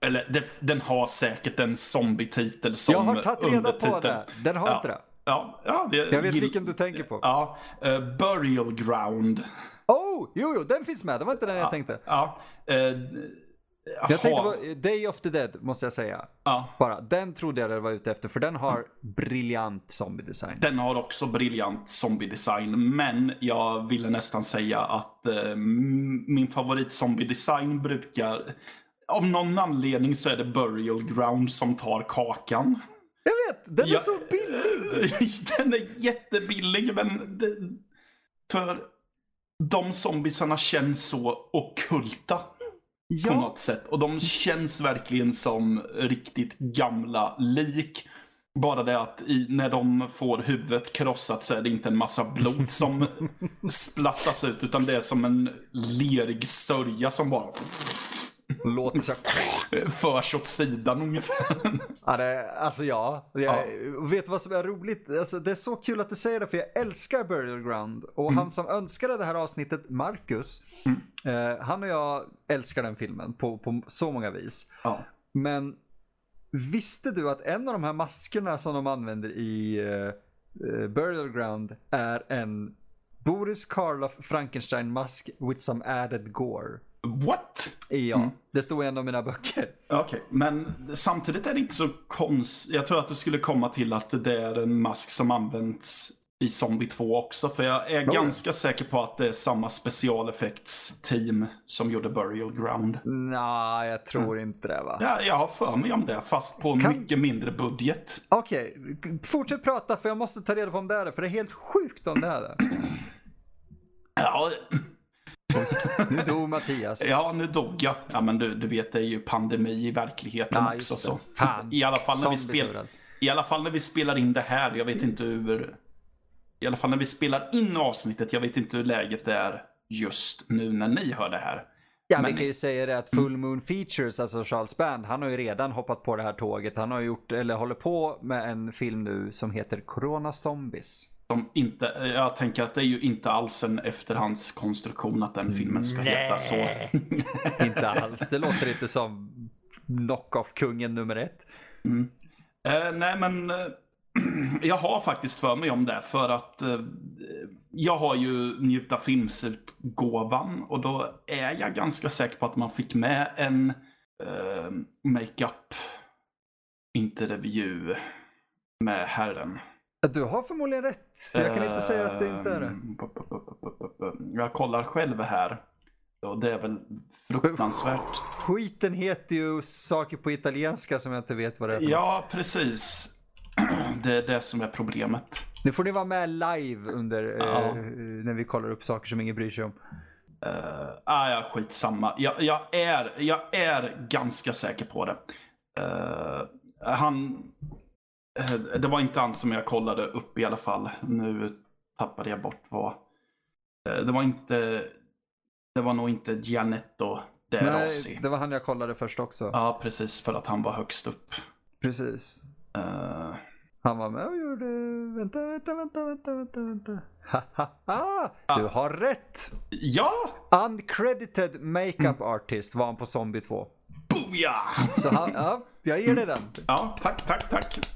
eller det, den har säkert en zombie-titel som Jag har tagit reda på det. Den har ja. inte det. Ja, ja, det, jag vet vilken du tänker på. Ja, uh, Burial Ground. Oh, jo, jo, den finns med. Det var inte den ja, jag tänkte. Ja. Uh, jag tänkte på Day of the Dead, måste jag säga. Ja. Bara, den trodde jag det var ute efter, för den har briljant zombie-design. Den har också briljant zombie-design, men jag ville nästan säga att uh, min favorit zombie-design brukar av någon anledning så är det Burial Ground som tar kakan. Jag vet, den är så billig. den är jättebillig, men det, för de zombisarna känns så okulta. Ja. På något sätt. Och de känns verkligen som riktigt gamla lik. Bara det att i, när de får huvudet krossat så är det inte en massa blod som splattas ut. Utan det är som en lerig sörja som bara Låter så Förs åt sidan ungefär. Ja, det, alltså ja. Jag, ja. Vet du vad som är roligt? Alltså, det är så kul att du säger det för jag älskar Burial Ground. Och mm. han som önskade det här avsnittet, Marcus. Mm. Eh, han och jag älskar den filmen på, på så många vis. Ja. Men visste du att en av de här maskerna som de använder i uh, Burial Ground är en Boris Karloff Frankenstein-mask with some added gore? What? Ja, mm. det stod i en av mina böcker. Okej, okay. men samtidigt är det inte så konstigt. Jag tror att du skulle komma till att det är en mask som används i Zombie 2 också. För jag är oh. ganska säker på att det är samma specialeffektsteam som gjorde Burial Ground. Nej, jag tror mm. inte det va? Ja, jag har för mig om det, fast på kan... mycket mindre budget. Okej, okay. fortsätt prata för jag måste ta reda på om det är det. För det är helt sjukt om det är det. Ja, nu dog Mattias. Ja, nu dog jag. Ja, men du, du vet, det är ju pandemi i verkligheten ja, också. Så. Fan. I alla, fall när vi spelar, I alla fall när vi spelar in det här. Jag vet inte hur... I alla fall när vi spelar in avsnittet. Jag vet inte hur läget är just nu när ni hör det här. Ja, men... vi kan ju säga det att Full Moon Features, alltså Charles Band, han har ju redan hoppat på det här tåget. Han har gjort, eller håller på med en film nu som heter Corona Zombies. Som inte, jag tänker att det är ju inte alls en efterhandskonstruktion att den filmen ska Nej. heta så. inte alls, det låter inte som knock-off-kungen nummer ett. Mm. Eh, nej men eh, jag har faktiskt för mig om det för att eh, jag har ju Njuta Filmsutgåvan och då är jag ganska säker på att man fick med en eh, makeup intervju med herren. Du har förmodligen rätt. Jag kan inte säga att det inte är det. Ehm, jag kollar själv här. Och det är väl fruktansvärt. Skiten heter ju saker på italienska som jag inte vet vad det är. Ja, precis. Det är det som är problemet. Nu får ni vara med live under ja. eh, när vi kollar upp saker som ingen bryr sig om. Uh, ah, ja, skitsamma. Jag, jag, är, jag är ganska säker på det. Uh, han, Eh, det var inte han som jag kollade upp i alla fall. Nu tappade jag bort vad. Eh, det var inte. Det var nog inte Gianetto De Nej, det var han jag kollade först också. Ja, precis. För att han var högst upp. Precis. Uh, Han var med och gjorde... Vänta, vänta, vänta, vänta, vänta, vänta. Ha, ha, ha. Du har rätt! Ja! Uncredited makeup artist var han på Zombie 2. Booyah! Så han, ja, jag ger dig den. Ja, tack, tack, tack.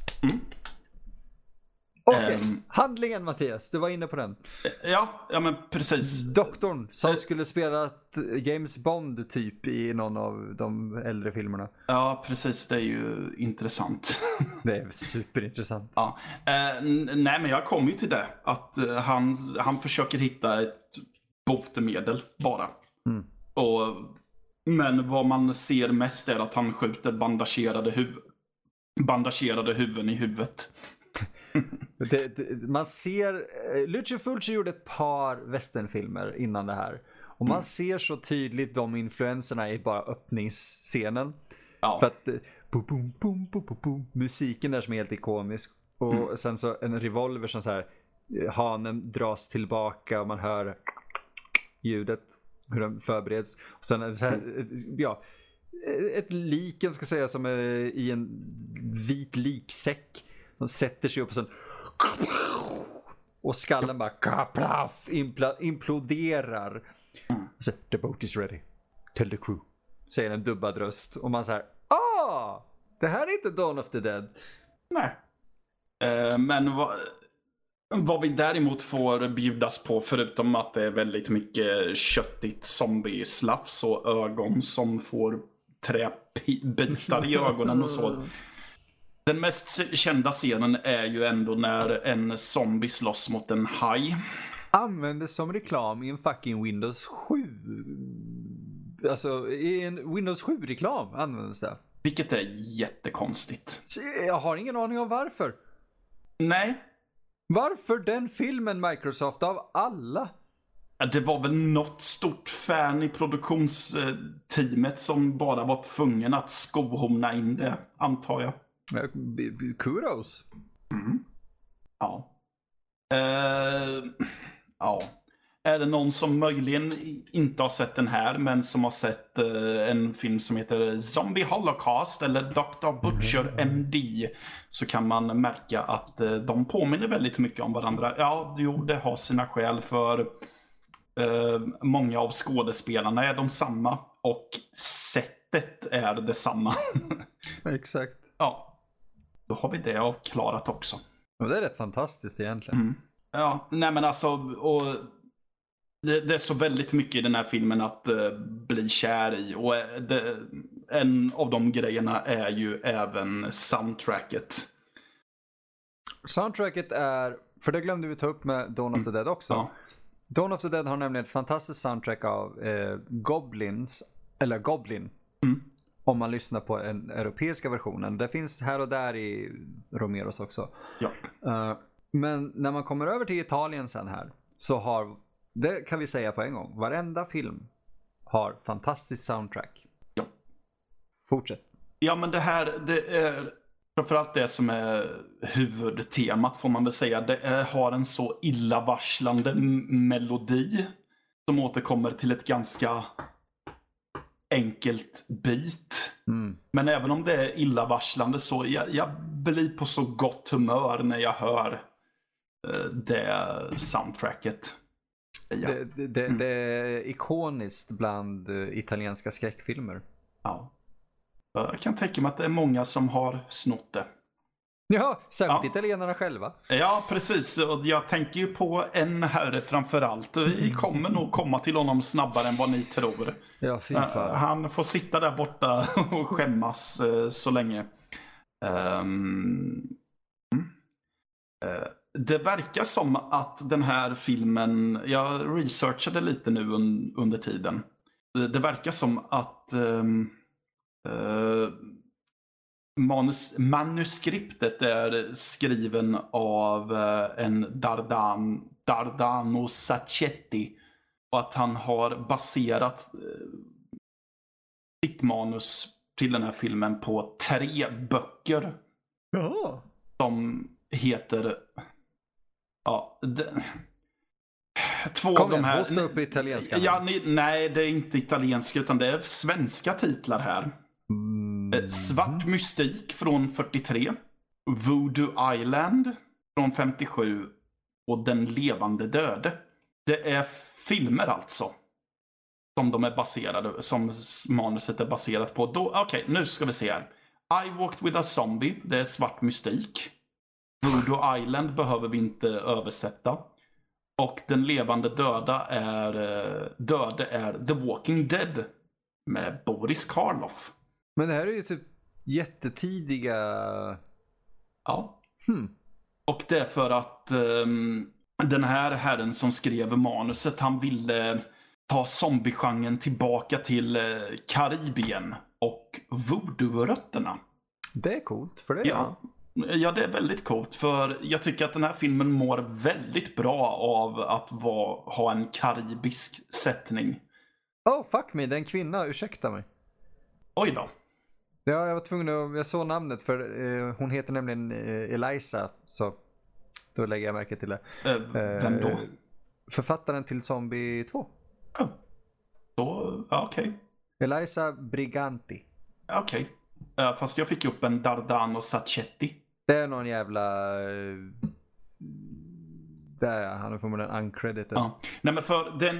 Okej, Ehm. handlingen Mattias, du var inne på den. Ja, ja men precis. Doktorn som Eh. skulle spela ett James Bond typ i någon av de äldre filmerna. Ja, precis. Det är ju intressant. Det är superintressant. ja. eh, n- nej, men jag kom ju till det. Att eh, han, han försöker hitta ett botemedel bara. Mm. Och, men vad man ser mest är att han skjuter bandagerade, huv bandagerade huvuden i huvudet. Det, det, man ser, eh, Lucio Fulci gjorde ett par westernfilmer innan det här. Och man ser så tydligt de influenserna i bara öppningsscenen. Ja. För att, eh, boom, boom, boom, musiken där som är helt ikonisk. Och Mm. sen så en revolver som så här, eh, hanen dras tillbaka och man hör ljudet, hur den förbereds. Och sen så här, eh, ja, ett lik, ska säga, som är i en vit liksäck. Som sätter sig upp och sen och skallen bara kaplaf, imploderar. Och så, the boat is ready. Tell the crew. Säger en dubbad röst. Och man säger ah! Det här är inte Dawn of the Dead. Nej. Uh, men vad, vad vi däremot får bjudas på, förutom att det är väldigt mycket köttigt zombieslafs och ögon som får träbitar i ögonen och så. Den mest kända scenen är ju ändå när en zombie slåss mot en haj. Användes som reklam i en fucking Windows 7. Alltså i en Windows 7-reklam användes det. Vilket är jättekonstigt. Jag har ingen aning om varför. Nej, Varför den filmen Microsoft av alla? Ja, Det var väl något stort fan i produktionsteamet som bara var tvungen att skohorna in det, antar jag. Kudos. Ja. Eh, ja. Är det någon som möjligen inte har sett den här, men som har sett eh, en film som heter Zombie Holocaust eller Dr. Butcher MD, så kan man märka att eh, de påminner väldigt mycket om varandra. Ja, jo, det har sina skäl för många av skådespelarna är de samma och sättet är detsamma. Exakt. ja, då har vi det avklarat också. Och det är rätt fantastiskt egentligen. Mm. Ja, nej men alltså, och det, det är så väldigt mycket i den här filmen att eh, bli kär i. Och eh, det, en av de grejerna är ju även soundtracket. Soundtracket är, för det glömde vi ta upp med Dawn of the Dead också. Ja. Dawn of the Dead har nämligen ett fantastiskt soundtrack av eh, Goblins, eller Goblin. Mm. Om man lyssnar på den europeiska versionen. Det finns här och där i Romeros också. Ja. Eh, men när man kommer över till Italien sen här så har, det kan vi säga på en gång, varenda film har fantastiskt soundtrack. Ja. Fortsätt. ja, men det här, det är framförallt det som är huvudtemat får man väl säga. Det är, har en så illavarslande melodi som återkommer till ett ganska enkelt beat. Mm. Men även om det är illavarslande så jag, jag blir på så gott humör när jag hör eh, det soundtracket. Ja. Det, det, det, Mm. det är ikoniskt bland eh, italienska skräckfilmer. ja. Jag kan tänka mig att det är många som har snott det. Ja, särskilt Ja. italienarna själva. Ja, precis. Och jag tänker ju på en herre framför allt. Vi kommer nog komma till honom snabbare än vad ni tror. Ja, fy Eh, fan. Han får sitta där borta och skämmas eh, så länge. Ehm, mm. Eh, Det verkar som att den här filmen, jag researchade lite nu un, under tiden. Det, det verkar som att eh, manus, manuskriptet är skriven av eh, en Dardan, Dardano Sacchetti. Och att han har baserat eh, sitt manus till den här filmen på tre böcker Jaha. som heter... Ja, de, två Kom av de här... hosta upp italienska. Ja, ni, nej, det är inte italienska utan det är svenska titlar här. Mm. Eh, svart mystik från 43. Voodoo Island från 57 och Den levande döde. Det är filmer alltså. Som de är baserade, som manuset är baserat på. Okej, okay, nu ska vi se här. I walked with a zombie, det är svart mystik. Voodoo Island behöver vi inte översätta. Och den levande döda är, eh, döde är The Walking Dead med Boris Karloff. Men det här är ju typ jättetidiga... Ja. Hmm. Och det är för att um, den här herren som skrev manuset, han ville ta zombiegenren tillbaka till uh, Karibien och voodoo-rötterna. Det är coolt, för det ja. Ja, det är väldigt coolt. För jag tycker att den här filmen mår väldigt bra av att vara, ha en karibisk sättning. Oh, fuck me, det är en kvinna. Ursäkta mig. Oj då. Ja, jag var tvungen att, jag såg namnet för eh, hon heter nämligen eh, Eliza. Så då lägger jag märke till det. Eh, vem då? Författaren till Zombie 2. Oh. Då, okej. Okay. Eliza Briganti. Okej. Okay. Uh, fast jag fick upp en Dardano Sacchetti. Det är någon jävla... Där ja, han är förmodligen uncredited. Ja. Nej men för den,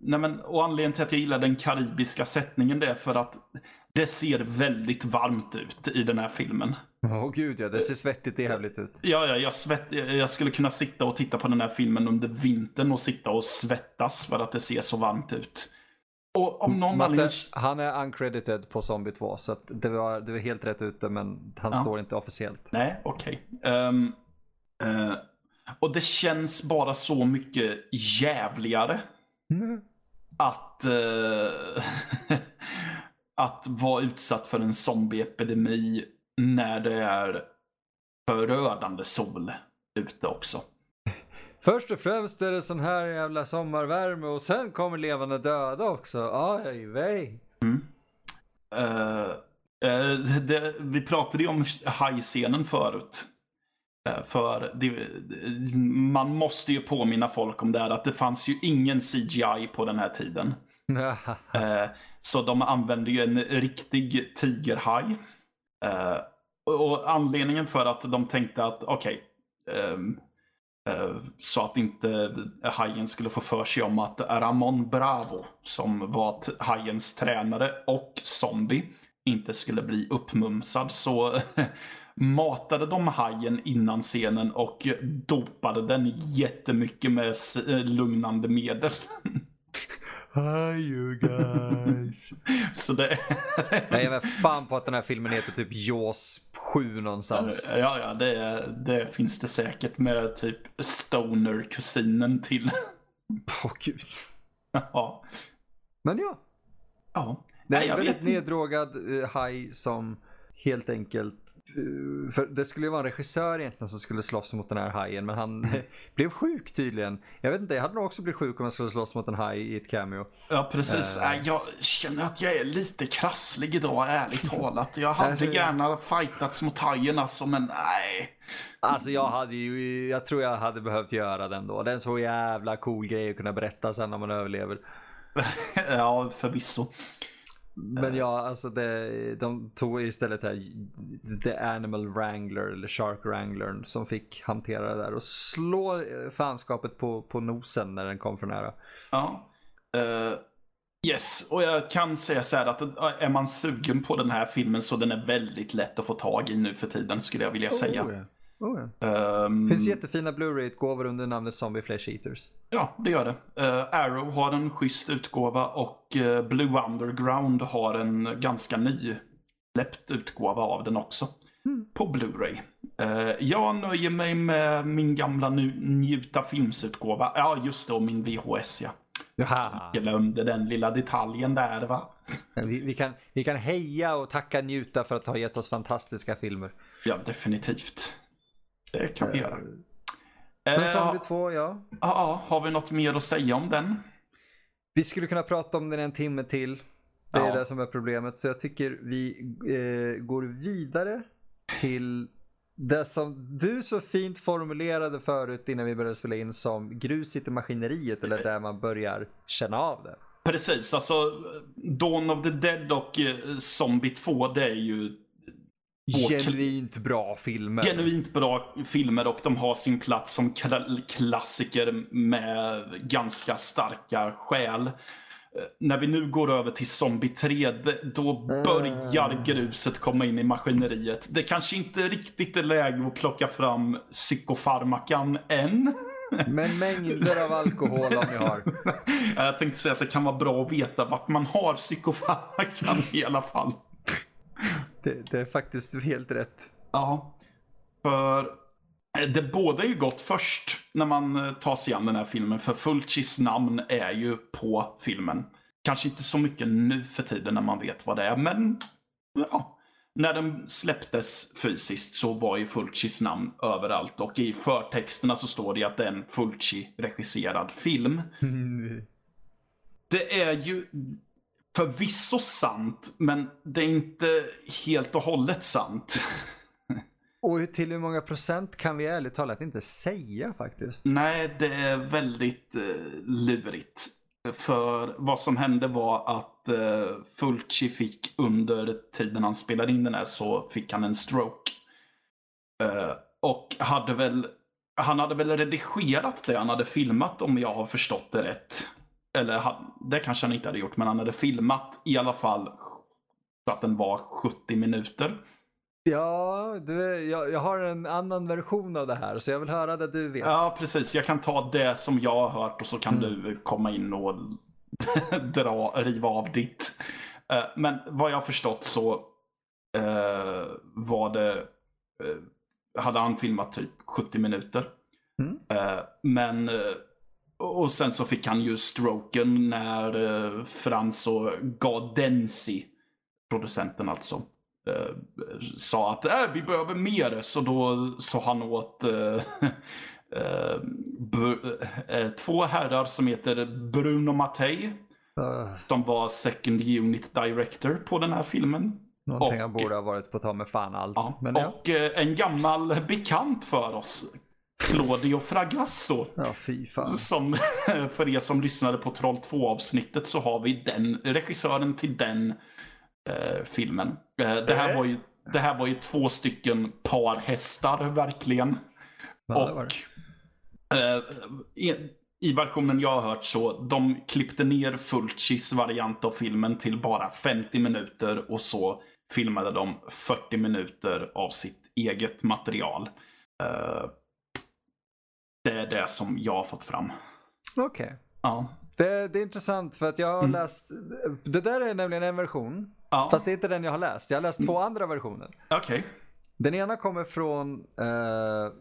nej men, och anledningen till att jag gillar den karibiska sättningen det är för att det ser väldigt varmt ut i den här filmen. Åh oh, gud ja, det ser svettigt och jävligt ut. Ja, ja jag, svett, jag skulle kunna sitta och titta på den här filmen under vintern och sitta och svettas för att det ser så varmt ut. Och om någon Matte, anledning... han är uncredited på Zombie 2 så det, var, det var helt rätt ute men han ja. står inte officiellt. Nej, okej. Okay. Um, ehm, uh, eh, och det känns bara så mycket jävligare. Mm. Att, uh, att vara utsatt för en zombieepidemi när det är förödande sol ute också. Först och främst är det sån här jävla sommarvärme och sen kommer levande döda också. Aj, vej. Mm. Uh, uh, det, vi pratade ju om hajscenen förut. Uh, för det, man måste ju påminna folk om det här att det fanns ju ingen CGI på den här tiden. Eh, så de använde ju en riktig tigerhaj. Eh, och anledningen för att de tänkte att okej, okay, um, så att inte hajen skulle få för sig om att Ramon Bravo, som var hajens tränare och zombie, inte skulle bli uppmumsad. Så matade de hajen innan scenen och dopade den jättemycket med lugnande medel. Hi you guys. Så det... jag är fan på att den här filmen heter typ Jaws 7 någonstans. Ja, ja, det, det finns det säkert med typ Stoner-kusinen till. Åh oh, gud. Ja. Men ja. Ja. Det är en väldigt neddrogad uh, haj som helt enkelt Eh, för det skulle ju vara en regissör egentligen som skulle slåss mot den här hajen men han mm. blev sjuk tydligen. Jag vet inte, jag hade nog också blivit sjuk om jag skulle slåss mot en haj i ett cameo. Ja precis, uh, jag känner att jag är lite krasslig idag ärligt talat. Jag hade gärna fightats mot hajen alltså men nej. Alltså jag hade ju, jag tror jag hade behövt göra den då. Det är en så jävla cool grej att kunna berätta sen när man överlever. ja förvisso. Men ja, alltså det, de tog istället här The Animal Wrangler eller Shark Wrangler som fick hantera det där och slå fanskapet på, på nosen när den kom för nära. Ja. Uh, yes, och jag kan säga så här att är man sugen på den här filmen så den är väldigt lätt att få tag i nu för tiden skulle jag vilja säga. Oh, yeah. Oh, ja. um, finns jättefina Blu-ray-utgåvor under namnet Zombie Flesh Eaters. Ja, det gör det. Uh, Arrow har en schysst utgåva och uh, Blue Underground har en ganska ny släppt utgåva av den också. Mm. På Blu-ray. Uh, jag nöjer mig med min gamla Njuta Films-utgåva. Ja, just det, och min VHS ja. Jaha. Glömde den lilla detaljen där va. Vi, vi, kan, vi kan heja och tacka Njuta för att ha gett oss fantastiska filmer. Ja, definitivt. Det kan vi göra. Men Zombie 2, ja. Ja, har vi något mer att säga om den? Vi skulle kunna prata om den en timme till. Det är ja. det som är problemet. Så jag tycker vi eh, går vidare till det som du så fint formulerade förut innan vi började spela in som gruset i maskineriet eller där man börjar känna av det. Precis, alltså Dawn of the Dead och eh, Zombie 2 det är ju genuint bra filmer. Genuint bra filmer och de har sin plats som klassiker med ganska starka skäl. Eh, när vi nu går över till Zombie 3, då börjar ah. gruset komma in i maskineriet. Det kanske inte riktigt är läge att plocka fram psykofarmakan än. Men mängder av alkohol om ni har. Jag tänkte säga att det kan vara bra att veta vart man har psykofarmakan i alla fall. Det, det är faktiskt helt rätt. Ja. För det båda ju gott först när man eh, tar sig an den här filmen. För Fulcis namn är ju på filmen. Kanske inte så mycket nu för tiden när man vet vad det är, men ja. När den släpptes fysiskt så var ju Fulcis namn överallt och i förtexterna så står det att det är en Fulci-regisserad film. Det är ju förvisso sant, men det är inte helt och hållet sant. Och till hur många procent kan vi ärligt talat inte säga faktiskt? Nej, det är väldigt eh, lurigt. För vad som hände var att eh, Fulci fick under tiden han spelade in den här så fick han en stroke. Eh, och hade väl, han hade väl redigerat det han hade filmat om jag har förstått det rätt. Eller det kanske han inte hade gjort, men han hade filmat i alla fall så att den var 70 minuter. Ja, du, jag, jag har en annan version av det här så jag vill höra det du vet. Ja, precis. Jag kan ta det som jag har hört och så kan mm. du komma in och dra, riva av ditt. Uh, men vad jag har förstått så uh, var det, uh, hade han filmat typ 70 minuter. Mm. men, och sen så fick han ju stroken när Frans och Gadensi, producenten alltså, eh, sa att äh, vi behöver mer. Så då sa han åt eh, eh, eh, två herrar som heter Bruno Mattei. Uh. Som var second unit director på den här filmen. Någonting och, han borde ha varit på ta med fan allt. Ja, och ja. en gammal bekant för oss. Claudio Fragasso. Ja, fy fan. Som, för er som lyssnade på Troll 2 avsnittet så har vi den regissören till den eh, filmen. Eh, det, här var ju, det här var ju två stycken par hästar verkligen. Ja, och eh, i, versionen jag har hört så de klippte ner Fulcis variant av filmen till bara 50 minuter och så filmade de 40 minuter av sitt eget material. Eh, det är det som jag har fått fram. Okej. Okay. Ja. Det, det, är intressant för att jag har mm. läst, det där är nämligen en version. Ja. Fast det är inte den jag har läst. Jag har läst två mm. andra versioner. Okej. Okay. Den ena kommer från, eh,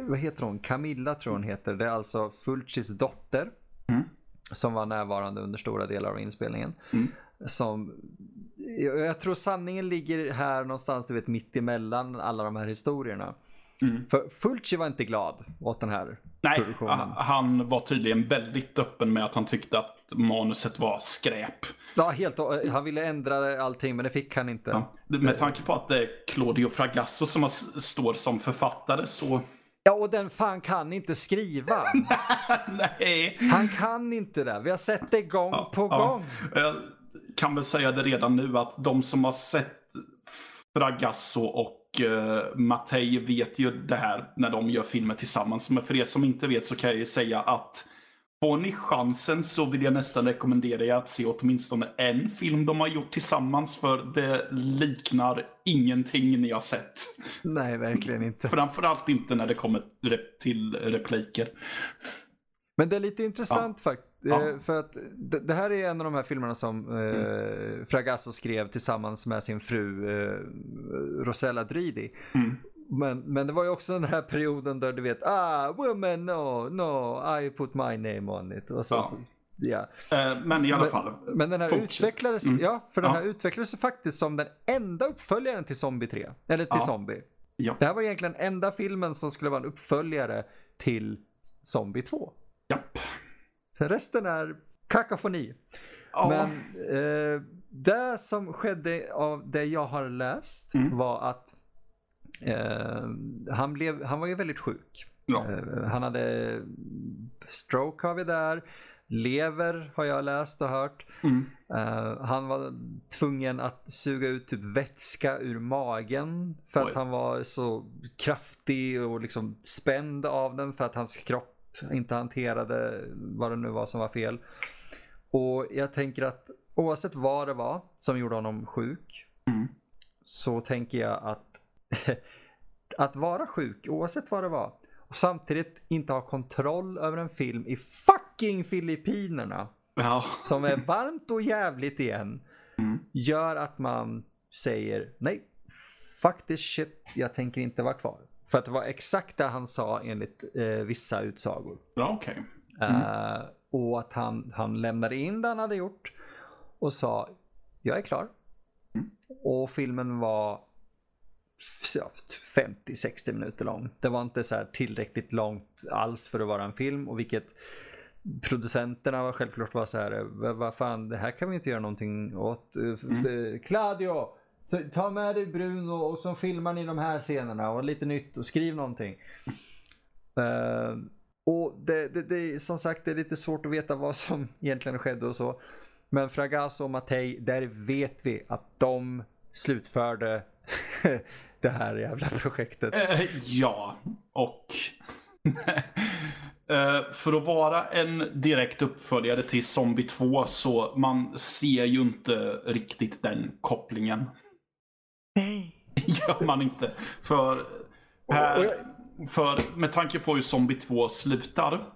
vad heter hon? Camilla tror hon heter. Det är alltså Fulcis dotter. Mm. Som var närvarande under stora delar av inspelningen. Mm. Som, jag tror sanningen ligger här någonstans, du vet mitt emellan alla de här historierna. Mm. För Fulci var inte glad åt den här Nej, produktionen. han var tydligen väldigt öppen med att han tyckte att manuset var skräp. Ja, helt Han ville ändra allting men det fick han inte. Ja. Med tanke på att det är Claudio Fragasso som står som författare så... Ja, och den fan kan inte skriva. Nej. Han kan inte det. Vi har sett det gång ja, på ja. gång. Jag kan väl säga det redan nu att de som har sett Fragasso och uh, Mattei vet ju det här när de gör filmer tillsammans. Men för er som inte vet så kan jag ju säga att Får ni chansen så vill jag nästan rekommendera er att se åtminstone en film de har gjort tillsammans för det liknar ingenting ni har sett. Nej, verkligen inte. Framförallt inte när det kommer till repliker. Men det är lite intressant ja. faktiskt. Ja. Eh, för att det, här är en av de här filmerna som eh, mm. Fragasso skrev tillsammans med sin fru eh, Rosella Dridi. Mm. Men, men det var ju också den här perioden där du vet, ah, woman, no, no, I put my name on it. Och så, ja. Så, ja. Eh, men i alla fall. Men, den här utvecklades, mm. ja, för den ja. här utvecklades faktiskt som den enda uppföljaren till Zombie 3. Eller till ja. Zombie. Ja. Det här var egentligen enda filmen som skulle vara en uppföljare till Zombie 2. Japp. Resten är kakafoni. Ja. Men eh, det som skedde av det jag har läst mm. var att eh, han, blev, han var ju väldigt sjuk. Ja. Eh, han hade stroke har vi där. lever har jag läst och hört. Mm. Uh, han var tvungen att suga ut typ vätska ur magen för Oj. att han var så kraftig och liksom spänd av den för att hans kropp inte hanterade vad det nu var som var fel. Och jag tänker att oavsett vad det var som gjorde honom sjuk Mm. så tänker jag att att vara sjuk oavsett vad det var och samtidigt inte ha kontroll över en film i fucking Filippinerna Ja. som är varmt och jävligt igen Mm. gör att man säger nej, fuck this shit, jag tänker inte vara kvar. För att det var exakt det han sa enligt eh, vissa utsagor. Ja, okej. Eh, och att han, han lämnade in det han hade gjort och sa jag är klar. Mm. Och filmen var ja, 50-60 minuter lång. Det var inte så här tillräckligt långt alls för att vara en film och vilket producenterna var självklart var så här, "Va- vad fan, det här kan vi inte göra någonting åt. Eh, f- Claudio, ta- ta med dig Bruno och så filmar ni de här scenerna och lite nytt och skriv någonting. Uh, och det, det, det, som sagt, det är lite svårt att veta vad som egentligen skedde och så. Men Fragasso och Mattei, där vet vi att de slutförde det här jävla projektet. Uh, ja, och uh, för att vara en direkt uppföljare till Zombie 2 så man ser ju inte riktigt den kopplingen. Nej. gör man inte. För, här, för med tanke på hur Zombie 2 slutar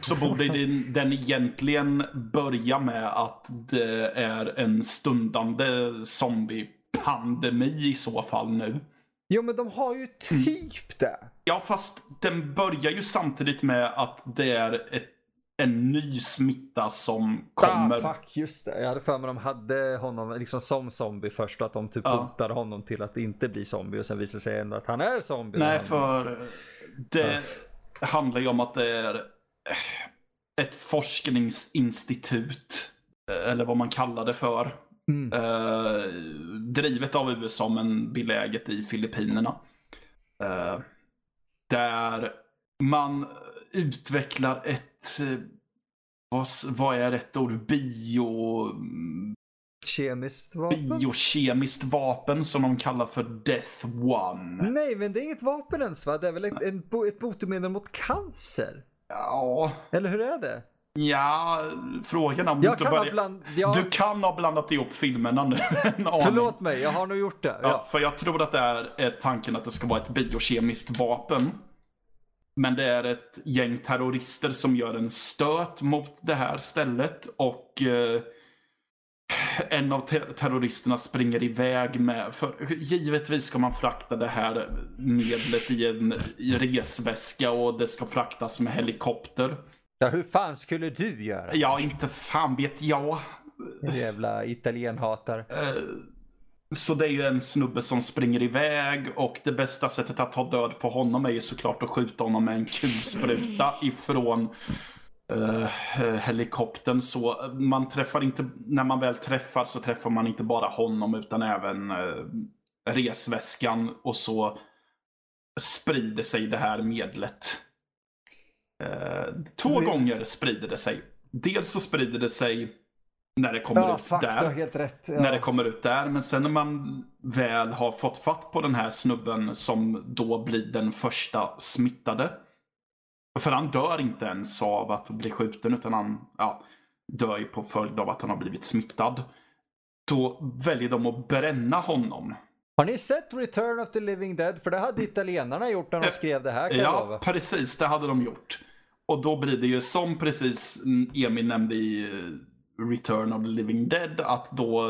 så borde den, den egentligen börja med att det är en stundande zombie-pandemi i så fall nu. Jo men de har ju typ det. Ja, fast den börjar ju samtidigt med att det är ett, en ny smitta som kommer. Ah, fuck, just det. Jag hade för mig de hade honom liksom som zombie först och att de typ Ja. honom till att inte bli zombie och sen visade det sig ändå att han är zombie. Nej, Han- för det handlar ju om att det är ett forskningsinstitut. Eller vad man kallar det för. Mm. Eh, drivet av USA men beläget i Filippinerna. Eh, där man utvecklar ett, eh, vad, vad är rätt ord, bio, Kemiskt vapen? biokemiskt vapen som de kallar för Death One. Nej men det är inget vapen ens va? Det är väl ett, en, ett botemedel mot cancer? Ja, Eller hur är det? ja frågan om Jag du kan ha börjar... bland... Ja, Du kan ha blandat ihop filmerna nu. förlåt mig, jag har nog gjort det. Ja, Ja. för jag tror att det är, är tanken att det ska vara ett biokemiskt vapen. Men det är ett gäng terrorister som gör en stöt mot det här stället och eh, en av te- terroristerna springer iväg med, för givetvis ska man frakta det här medlet i en i resväska och det ska fraktas med helikopter. ja, hur fan skulle du göra? Ja, inte fan vet jag. Jävla italienhatar. Eh, Så det är ju en snubbe som springer iväg och det bästa sättet att ta död på honom är ju såklart att skjuta honom med en kulspruta ifrån eh, helikoptern. Så man träffar inte, när man väl träffar så träffar man inte bara honom utan även uh, resväskan och så sprider sig det här medlet. Eh, två Vi- gånger sprider det sig. Dels så sprider det sig när det kommer Ja, ut fuck, där helt rätt. Ja. när det kommer ut där. Men sen när man väl har fått fatt på den här snubben som då blir den första smittade. För han dör inte ens av att bli skjuten utan han ja, dör ju på följd av att han har blivit smittad. Då väljer de att bränna honom. Har ni sett Return of the Living Dead? För det hade italienarna gjort när de Eh, skrev det här kan Ja, lova. precis. Det hade de gjort. Och då blir det ju som precis Emil nämnde i Return of the Living Dead att då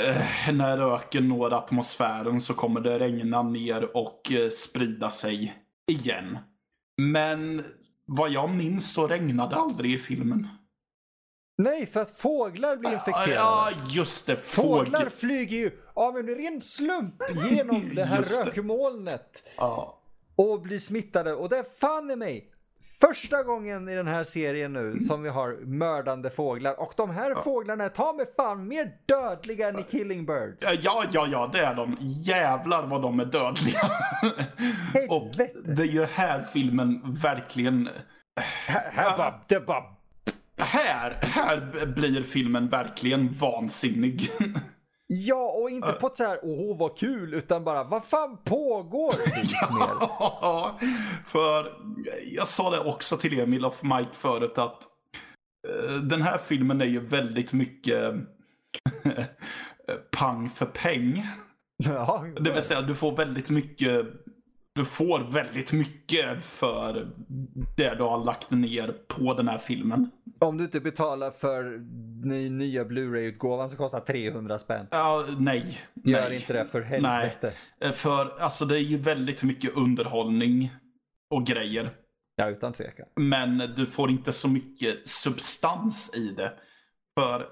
eh, när röken når atmosfären så kommer det regna ner och eh, sprida sig igen. Men vad jag minns så regnade aldrig i filmen. Nej, för att fåglar blir infekterade. Ja, just det. Fåglar Fågel. flyger ju av en ren slump genom det här rökmolnet Ja. och blir smittade. Och det fan i mig första gången i den här serien nu som vi har mördande fåglar. Och de här fåglarna är ta med fan mer dödliga än i Killing Birds. Ja, ja, ja, det är de. Jävlar vad de är dödliga. och det är ju här filmen verkligen här, här bara, det bara... Här, här blir filmen verkligen vansinnig. Ja, och inte på ett så här, åh vad kul, utan bara, vad fan pågår? Mer. Ja, för jag sa det också till Emil och Mike förut att uh, den här filmen är ju väldigt mycket pang för peng. Ja, det vill säga du får väldigt mycket du får väldigt mycket för det du har lagt ner på den här filmen. Om du inte betalar för nya Blu-ray-utgåvan som kostar 300 spänn. Ja, nej. Gör nej. inte det för helvete. Nej. För alltså det är ju väldigt mycket underhållning och grejer. Ja, utan tvekan. Men du får inte så mycket substans i det. För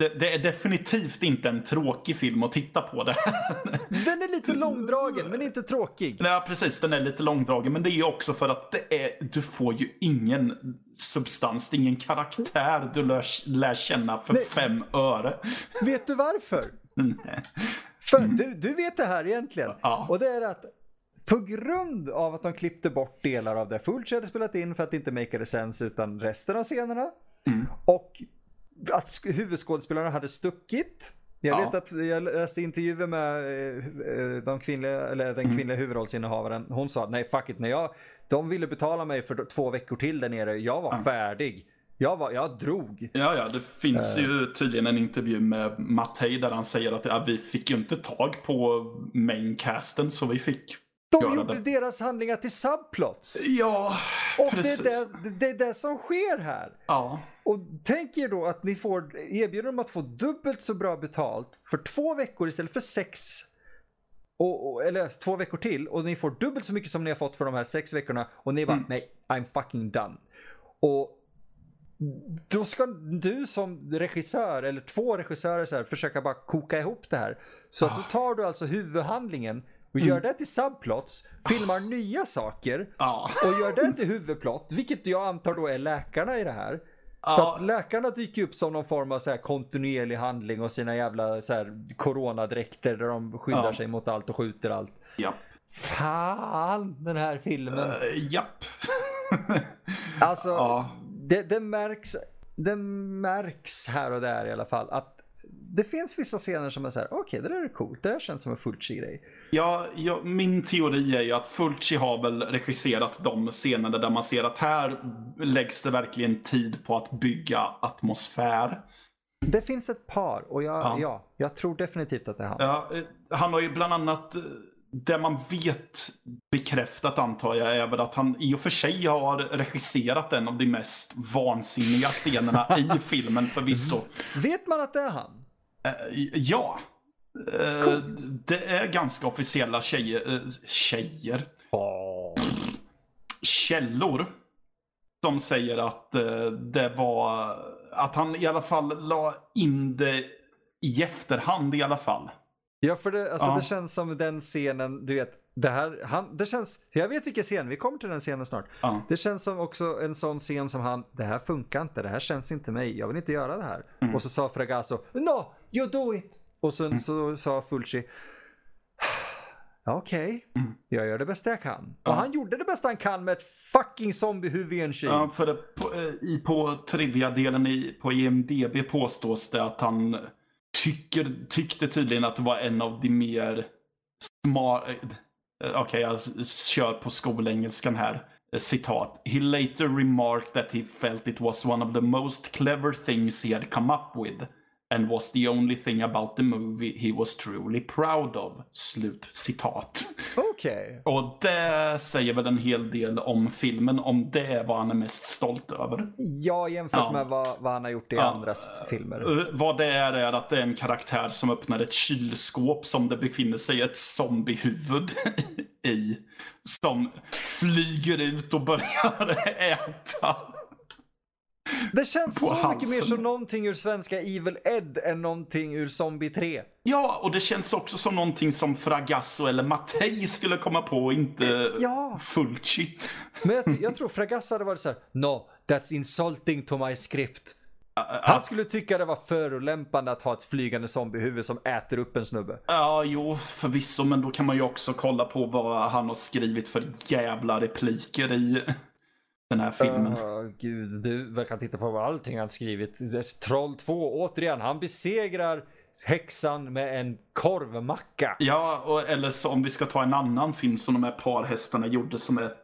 det, det, är definitivt inte en tråkig film att titta på det. Den är lite långdragen men inte tråkig. Nej precis, den är lite långdragen. Men det är också för att det är, du får ju ingen substans, ingen karaktär du lär, lär känna för Nej. fem öre. Vet du varför? Nej. För du, du vet det här egentligen. Ja. Och det är att på grund av att de klippte bort delar av det Fulci hade spelat in för att inte make sense utan resten av scenerna. Mm. Och att huvudskådespelarna hade stuckit. Jag ja. vet att jag läste intervjuer med eh, eh, de kvinnliga, eller den mm. kvinnliga mm. huvudrollsinnehavaren. Hon sa nej fuck it, när jag, de ville betala mig för två veckor till där nere. Jag var ja. färdig. Jag, var, jag drog. Ja, ja, det finns uh. ju tydligen en intervju med Mattei där han säger att ja, vi fick ju inte tag på maincasten så vi fick de gjorde det. deras handlingar till subplots. Ja, Och precis. det är det, det är det som sker här. Ja. Och tänk er då att ni får erbjuda dem att få dubbelt så bra betalt för två veckor istället för sex. Och, och, eller två veckor till och ni får dubbelt så mycket som ni har fått för de här sex veckorna och ni bara mm. nej, I'm fucking done. Och då ska du som regissör eller två regissörer så här, försöka bara koka ihop det här. Så ah. att då tar du alltså huvudhandlingen och mm. gör det till subplots, filmar nya saker ah. och gör det till huvudplott, vilket jag antar då är läkarna i det här. Ja. För att läkarna dyker upp som någon form av så här kontinuerlig handling och sina jävla så här coronadräkter där de skyddar ja. sig mot allt och skjuter allt. Ja. Fan, den här filmen. Uh, japp. alltså, ja. det, det, märks, det märks här och där i alla fall att det finns vissa scener som är så här, okej, okay, det där är coolt, det där känns som en Fulci-grej. Ja, ja, min teori är ju att Fulci har väl regisserat de scenerna där man ser att här läggs det verkligen tid på att bygga atmosfär. Det finns ett par och jag, ja. ja jag tror definitivt att det är han. Ja, eh, han har ju bland annat eh, det man vet bekräftat antar jag är väl att han i och för sig har regisserat en av de mest vansinniga scenerna i filmen förvisso. Vet man att det är han? Uh, ja. Uh, det är ganska officiella tjejer. Uh, tjejer? Oh. Källor. Som säger att det var... Att han i alla fall la in det i efterhand i alla fall. Ja, för det, alltså, ja. det känns som den scenen, du vet, det här, han, det känns, jag vet vilken scen, vi kommer till den scenen snart. Ja. Det känns som också en sån scen som han, det här funkar inte, det här känns inte mig, jag vill inte göra det här. Mm. Och så sa Fragasso, no, you do it. Och sen mm. så sa Fulci, okej, okay. mm. jag gör det bästa jag kan. Ja. Och han gjorde det bästa han kan med ett fucking zombiehuvud i en kyl. Ja, för det, på, eh, i, på trivia-delen på IMDB påstås det att han tycker, tyckte tydligen att det var en av de mer smart... Eh, okej, okay, jag kör på skolengelskan här. Eh, citat. He later remarked that he felt it was one of the most clever things he had come up with and was the only thing about the movie he was truly proud of. Slut citat. Okej. Okay. Och det säger väl en hel del om filmen, om det vad han är mest stolt över. Ja, jämfört ja. med vad, vad, han har gjort i ja. andras filmer. Uh, vad det är, är att det är en karaktär som öppnar ett kylskåp som det befinner sig ett zombiehuvud i. Som flyger ut och börjar äta. Det känns så halsen. mycket mer som någonting ur svenska Evil Ed än någonting ur Zombie 3. Ja, och det känns också som någonting som Fragasso eller Mattei skulle komma på och inte ja. Fulci. Men jag, jag tror Fragasso hade varit så här, no, that's insulting to my script. Han skulle tycka det var förolämpande att ha ett flygande zombiehuvud som äter upp en snubbe. Ja, jo, förvisso, men då kan man ju också kolla på vad han har skrivit för jävla repliker i den här filmen. Åh, gud, du verkar titta på allting han skrivit. Troll 2, återigen, han besegrar häxan med en korvmacka. Ja, och, eller så om vi ska ta en annan film som de här parhästarna gjorde som är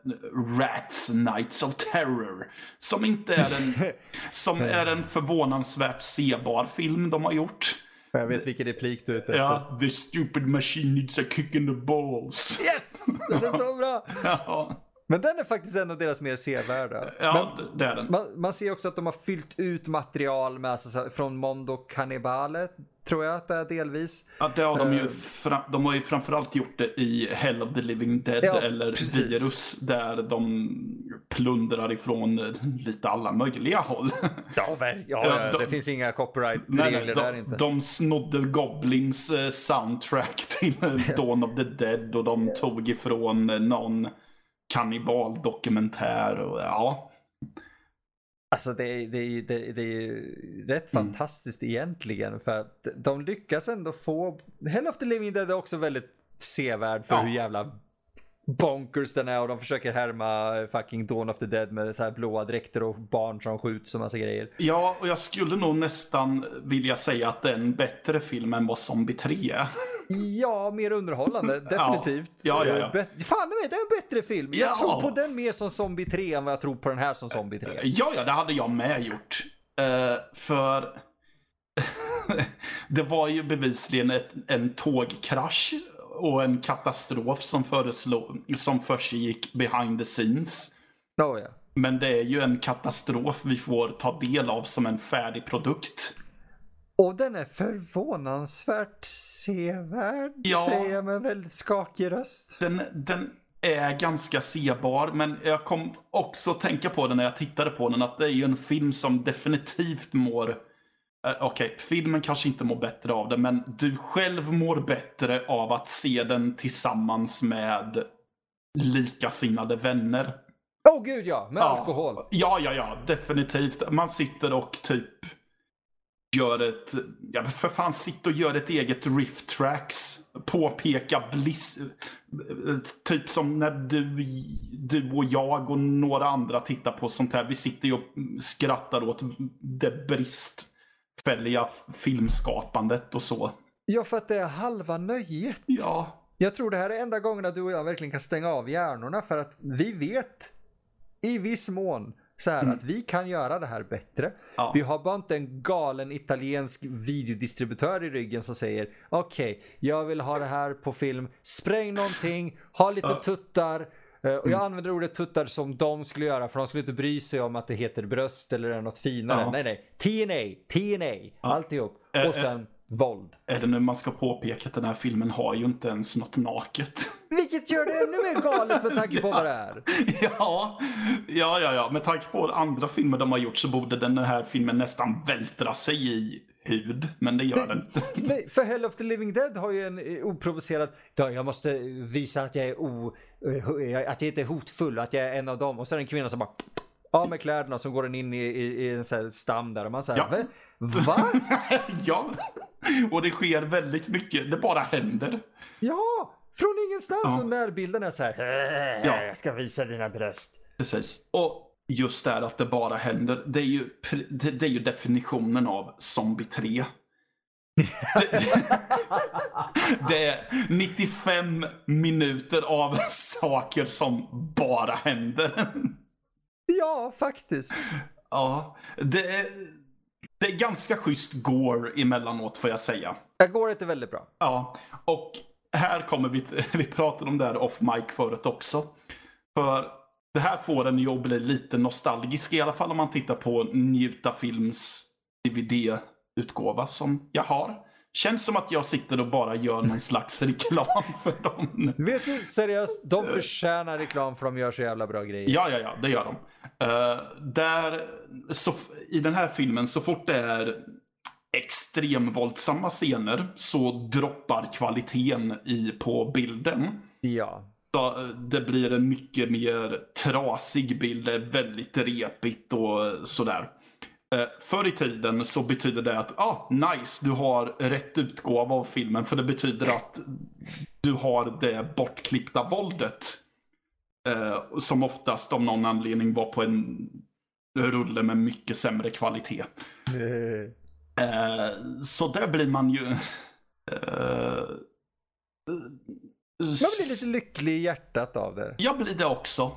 Rats Nights of Terror. Som inte är en, som är en förvånansvärt sebar film de har gjort. Jag vet vilken replik du är ute efter. Ja, the stupid machine needs a kick in the balls. Yes! Den är så bra! Ja, Men den är faktiskt en av deras mer sevärda. ja Men det är den. man, man ser också att de har fyllt ut material med, alltså, från Mondo Cannibale, tror jag att det är delvis. Ja, det har de ju, Eh. fra, de har ju framförallt gjort det i Hell of the Living Dead Ja, eller precis. Virus där de plundrar ifrån lite alla möjliga håll. Ja, väl, ja, de- det finns inga copyright-regler där de, inte. de snodde Goblins eh, soundtrack till Dawn of the Dead och de tog ifrån eh, någon kannibaldokumentär och ja. Alltså det är, det är, det är, det är rätt Mm. fantastiskt egentligen för att de lyckas ändå få, Hell of the Living Dead är också väldigt sevärd för Ja. hur jävla bonkers den är och de försöker härma fucking Dawn of the Dead med så här blåa dräkter och barn som skjuts och massa grejer. Ja, och jag skulle nog nästan vilja säga att det är en bättre film än vad Zombie 3 är. Ja, mer underhållande, definitivt. Ja, ja, ja. Eh, bet- Fan, det är en bättre film. Jag Ja. tror på den mer som Zombie 3 än vad jag tror på den här som Zombie 3. Ja, ja, det hade jag med gjort. Eh, för det var ju bevisligen ett, en tågkrasch och en katastrof som, föreslå, som försiggick behind the scenes. Oh, ja. Men det är ju en katastrof vi får ta del av som en färdig produkt. Och den är förvånansvärt sevärd, Ja. säger jag med väldigt skakig röst. Den, den är ganska sebar, men jag kom också tänka på den när jag tittade på den, att det är ju en film som definitivt mår eh, Okej, filmen kanske inte mår bättre av det, men du själv mår bättre av att se den tillsammans med likasinnade vänner. Åh oh, gud ja, med alkohol. Ja, ja, ja, definitivt. Man sitter och typ gör ett, ja för fan sitt och gör ett eget riff tracks. Påpeka bliss, typ som när du, du och jag och några andra tittar på sånt här. Vi sitter ju och skrattar åt det bristfälliga filmskapandet och så. Ja, för att det är halva nöjet. Ja, Jag tror det här är enda gången du och jag verkligen kan stänga av hjärnorna för att vi vet i viss mån så här att vi kan göra det här bättre. Ja. Vi har bara inte en galen italiensk videodistributör i ryggen som säger okej, jag vill ha det här på film, spräng någonting, ha lite Ja. tuttar. Eh, Och jag använder ordet tuttar som de skulle göra för de skulle inte bry sig om att det heter bröst eller är något finare. Ja. Nej, nej. TNA, TNA, alltihop. Eh, Och sen våld. är det nu man ska påpeka att den här filmen har ju inte ens något naket. Vilket gör det ännu mer galet med tanke på vad det är. Ja, ja, ja, ja. Med tanke på andra filmer de har gjort så borde den här filmen nästan vältra sig i hud. Men det gör den inte. Nej, för Hell of the Living Dead har ju en eh, oprovocerad, "Ja, jag måste visa att jag är o, eh, att jag inte är hotfull, att jag är en av dem. Och så är det en kvinna som bara av med kläderna så går den in i, i, i en sån här stam där och man säger Ja. Va? Ja, och det sker väldigt mycket. Det bara händer. Ja! Från ingenstans Ja. och närbilden är så här. Ja. Jag ska visa dina bröst. Precis. Och just där att det bara händer. Det är ju, det, det är ju definitionen av Zombie 3. Det, det är 95 minuter av saker som bara händer. Ja, faktiskt. Ja, det är, det är ganska schysst gore emellanåt får jag säga. Jag går inte väldigt bra. Ja, och här kommer vi, vi pratade om det här off mic förut också. För det här får en ju att bli lite nostalgisk i alla fall om man tittar på Njuta Films DVD-utgåva som jag har. Känns som att jag sitter och bara gör någon slags reklam för dem. Vet du, seriöst, de förtjänar reklam för de gör så jävla bra grejer. Ja, ja, ja, det gör de. Eh, där, så, I den här filmen, så fort det är extremvåldsamma scener så droppar kvaliteten i, på bilden. Ja. Så, eh, det blir en mycket mer trasig bild, det är väldigt repigt och sådär. Eh, Förr i tiden så betyder det att, ah, nice, du har rätt utgåva av filmen. För det betyder att du har det bortklippta våldet. Eh, som oftast av någon anledning var på en rulle med mycket sämre kvalitet. Eh, så där blir man ju... Eh, Man blir lite lycklig i hjärtat av det. Jag blir det också.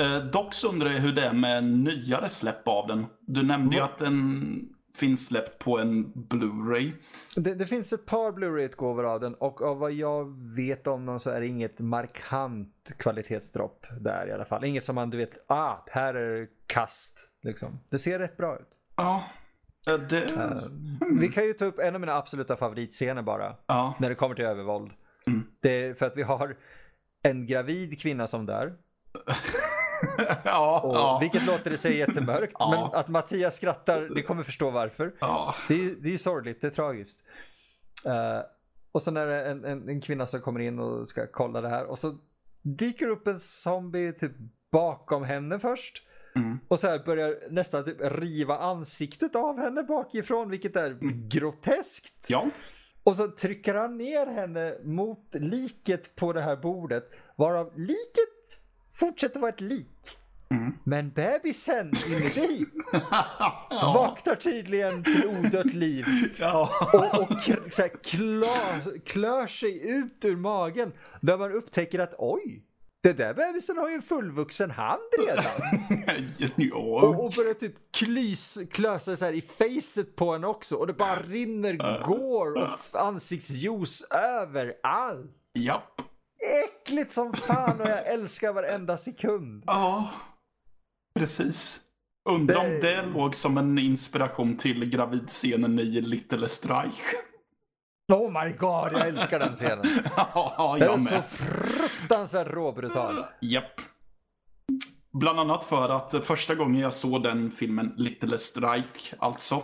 Eh, dock så undrar jag hur det är med nyare släpp av den. Du nämnde ju Mm. att den finns släppt på en Blu-ray. Det, det finns ett par Blu-ray-utgåvor av den och av vad jag vet om dem så är det inget markant kvalitetsdropp där i alla fall. Inget som man, du vet, ah, här är kast. Liksom. Det ser rätt bra ut. Ja. eh, Det... Eh, Vi kan ju ta upp en av mina absoluta favoritscener bara. Ja. När det kommer till övervåld. Mm. Det är för att vi har en gravid kvinna som dör. ja. Och, ja. Vilket låter i sig jättemörkt. Ja. Men att Mattias skrattar, det kommer förstå varför. ja. Det är ju det är ju sorgligt, det är tragiskt. Eh, och sen är det en, en, en kvinna som kommer in och ska kolla det här. Och så dyker upp en zombie typ bakom henne först. Mm. Och så här börjar nästan typ riva ansiktet av henne bakifrån, vilket är groteskt. Ja. Och så trycker han ner henne mot liket på det här bordet. Varav liket fortsätter vara ett lik. Mm. Men bebisen inuti ja. vaknar tydligen till odött liv. ja. Och, och så här, klör, klör sig ut ur magen. Där man upptäcker att oj, det där bebisen har ju en fullvuxen hand redan. Och, och börjar typ klys, klö sig så här i facet på henne också. Och det bara rinner går och f- ansiktsjuice överallt. Japp. Äckligt som fan och jag älskar varenda sekund. Ja. Precis. Undrar om Det- det låg som en inspiration till gravidscenen i Little Strike. Oh my god, jag älskar den scenen. ja, Den är jag så med. fruktansvärt råbrutal. Japp. Bland annat för att första gången jag såg den filmen, Little Strike alltså.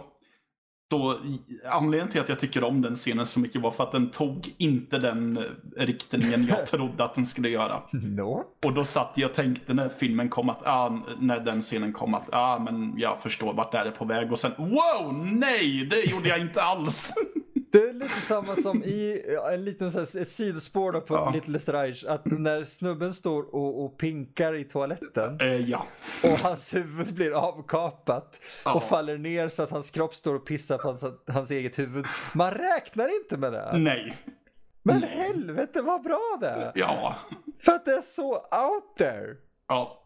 Så anledningen till att jag tycker om den scenen så mycket var för att den tog inte den eh, riktningen jag trodde att den skulle göra. No. Och då satt jag och tänkte när filmen kom att, ah, när den scenen kom att, ah, men jag förstår vart det är på väg. Och sen, wow, nej, det gjorde jag inte alls. Det är lite samma som i en liten så här, ett sidospår då på Ja. Little Strange. Att när snubben står och, och pinkar i toaletten eh, ja. och hans huvud blir avkapat Ja. och faller ner så att hans kropp står och pissar på hans, hans eget huvud. Man räknar inte med det. Nej. Men helvete vad bra det är. Ja. För att det är så out there. Ja.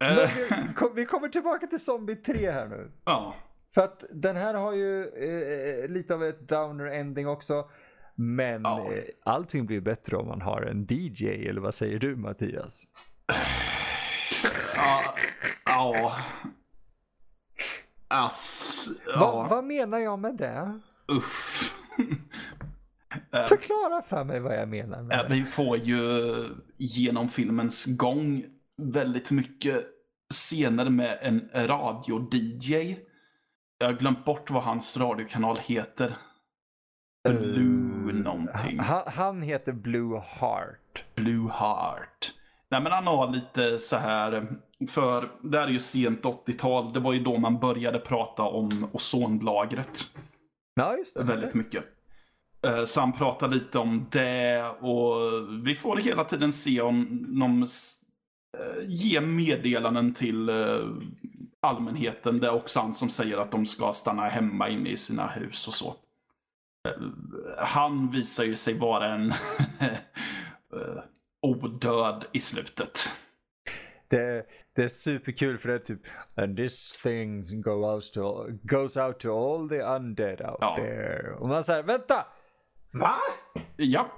Men Eh, vi, kom, vi kommer tillbaka till Zombie 3 här nu. ja. För att den här har ju eh, lite av ett downer ending också. Men Ja. eh, allting blir bättre om man har en DJ, eller vad säger du Mattias? Ja. Ja. Ass. Va, Ja. vad menar jag med det? Uff. Förklara för mig vad jag menar med Eh, det. Vi får ju genom filmens gång väldigt mycket scener med en radio-DJ. Jag har glömt bort vad hans radiokanal heter. Blue någonting. Han, han heter Blue Heart. Blue Heart. Nej men han har lite så här, för det här är ju sent 80-tal, det var ju då man började prata om ozonlagret Ja, just det. väldigt mycket. Eh, Så han pratar lite om det och vi får hela tiden se om de eh, ger meddelanden till eh, allmänheten. Det är också han som säger att de ska stanna hemma inne i sina hus och så. Eh, Han visar ju sig vara en eh, odöd i slutet. Det, det är superkul för det är typ And this thing go out to, goes out to all the undead out Ja. there. Och man säger vänta! Va? Ja,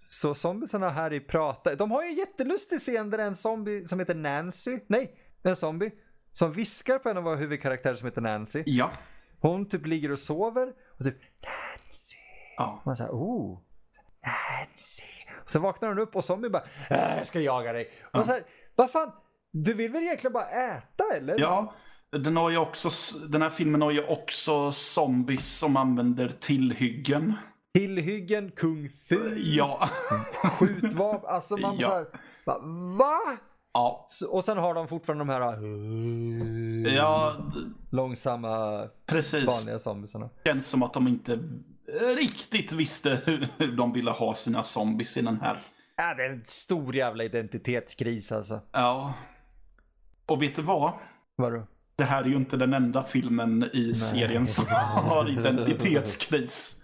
Så zombiesarna här i pratar. De har ju en jättelustig scen där en zombie som heter Nancy, nej, en zombie som viskar på en av våra huvudkaraktärer som heter Nancy. ja, Hon typ ligger och sover och typ Nancy. ja. Man säger oh, Nancy. Och så vaknar hon upp och zombien bara äh, jag ska jaga dig. Och man säger vad fan, du vill väl egentligen bara äta eller? Ja, den, har ju också, den här filmen har ju också zombies som använder tillhyggen. Tillhyggen, kung fu, Ja. skjutvapen. Alltså man Ja. så här, va? Ja. Och sen har de fortfarande de här Ja, d- långsamma precis. vanliga zombiesarna. Känns som att de inte riktigt visste hur de ville ha sina zombies i den här Ja, det är en stor jävla identitetskris alltså. Ja. Och vet du vad? Vadå? Det här är ju inte den enda filmen i serien som har identitetskris.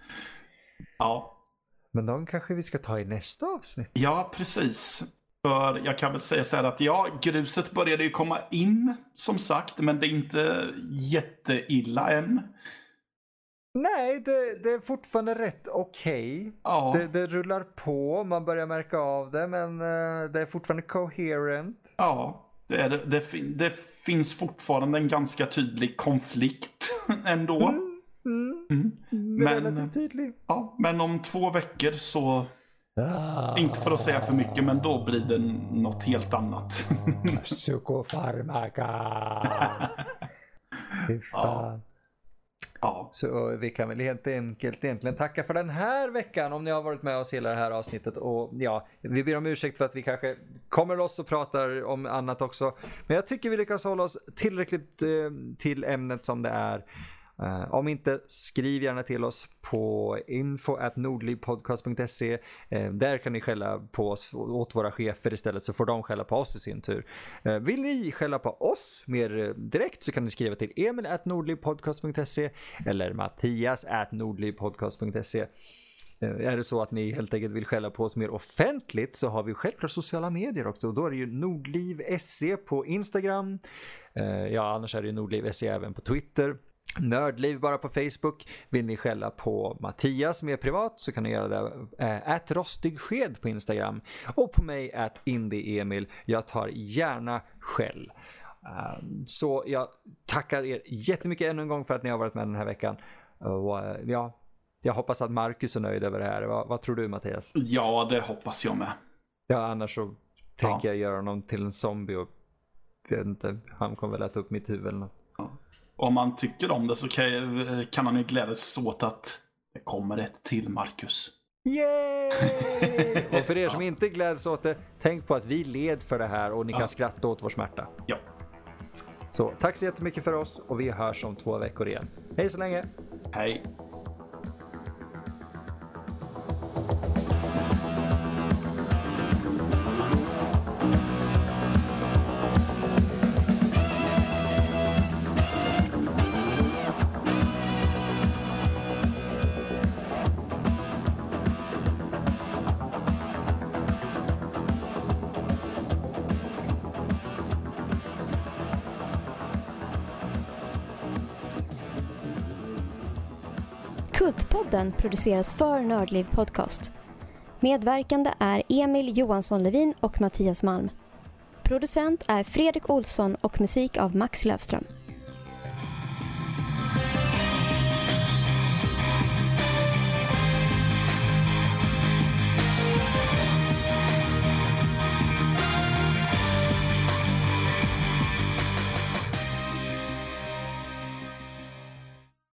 Ja. Men de kanske vi ska ta i nästa avsnitt. Ja, precis. För jag kan väl säga så här att ja, gruset började ju komma in som sagt, men det är inte jätteilla än. Nej, det, det är fortfarande rätt okej. Ja, Det, det rullar på, man börjar märka av det, men eh, det är fortfarande coherent. ja det, det, det, fin- det finns fortfarande en ganska tydlig konflikt ändå. Mm, mm, Mm. men, Men- relativt tydlig. Ja, men om två veckor så, Ah, inte för att säga för mycket, men då blir det något helt annat. Psykofarmaka. Fy fan. ja. Så vi kan väl helt enkelt egentligen tacka för den här veckan om ni har varit med oss hela det här avsnittet. Och ja, vi ber om ursäkt för att vi kanske kommer loss och pratar om annat också. Men jag tycker vi lyckas hålla oss tillräckligt eh, till ämnet som det är. Uh, om inte, skriv gärna till oss på info.nordlivpodcast.se. Uh, eh, där kan ni skälla på oss åt våra chefer istället så får de skälla på oss i sin tur. Uh, vill ni skälla på oss mer direkt så kan ni skriva till emil.nordlivpodcast.se eller mattias.nordlivpodcast.se. nordlivpodcast.se. Är det så att ni helt enkelt vill skälla på oss mer offentligt så har vi självklart sociala medier också. Och då är det ju nordliv.se på Instagram. Ja, annars är det ju nordliv.se även på Twitter. Nördliv bara på Facebook. Vill ni skälla på Mattias mer privat så kan ni göra det. Ät rostig sked på Instagram. Och på mig at Emil. Jag tar gärna skäll. Eh, Så jag tackar er jättemycket ännu en gång för att ni har varit med den här veckan. Och eh, ja, jag hoppas att Marcus är nöjd över det här. Vad, vad tror du Mattias? ja, det hoppas jag med. Ja, annars så tänker jag göra honom till en zombie och jag vet inte, han kommer väl äta upp mitt huvud eller något. Om man tycker om det så kan, kan han ju glädjas åt att det kommer ett till Marcus. Yay! och för er som inte gläds åt det, tänk på att vi led för det här och ni kan Ja. skratta åt vår smärta. Ja. Så tack så jättemycket för oss och vi hörs om två veckor igen. Hej så länge! Hej. Podden produceras för Nördliv Podcast. Medverkande är Emil Johansson Levin och Mattias Malm. Producent är Fredrik Olsson och musik av Max Löfström.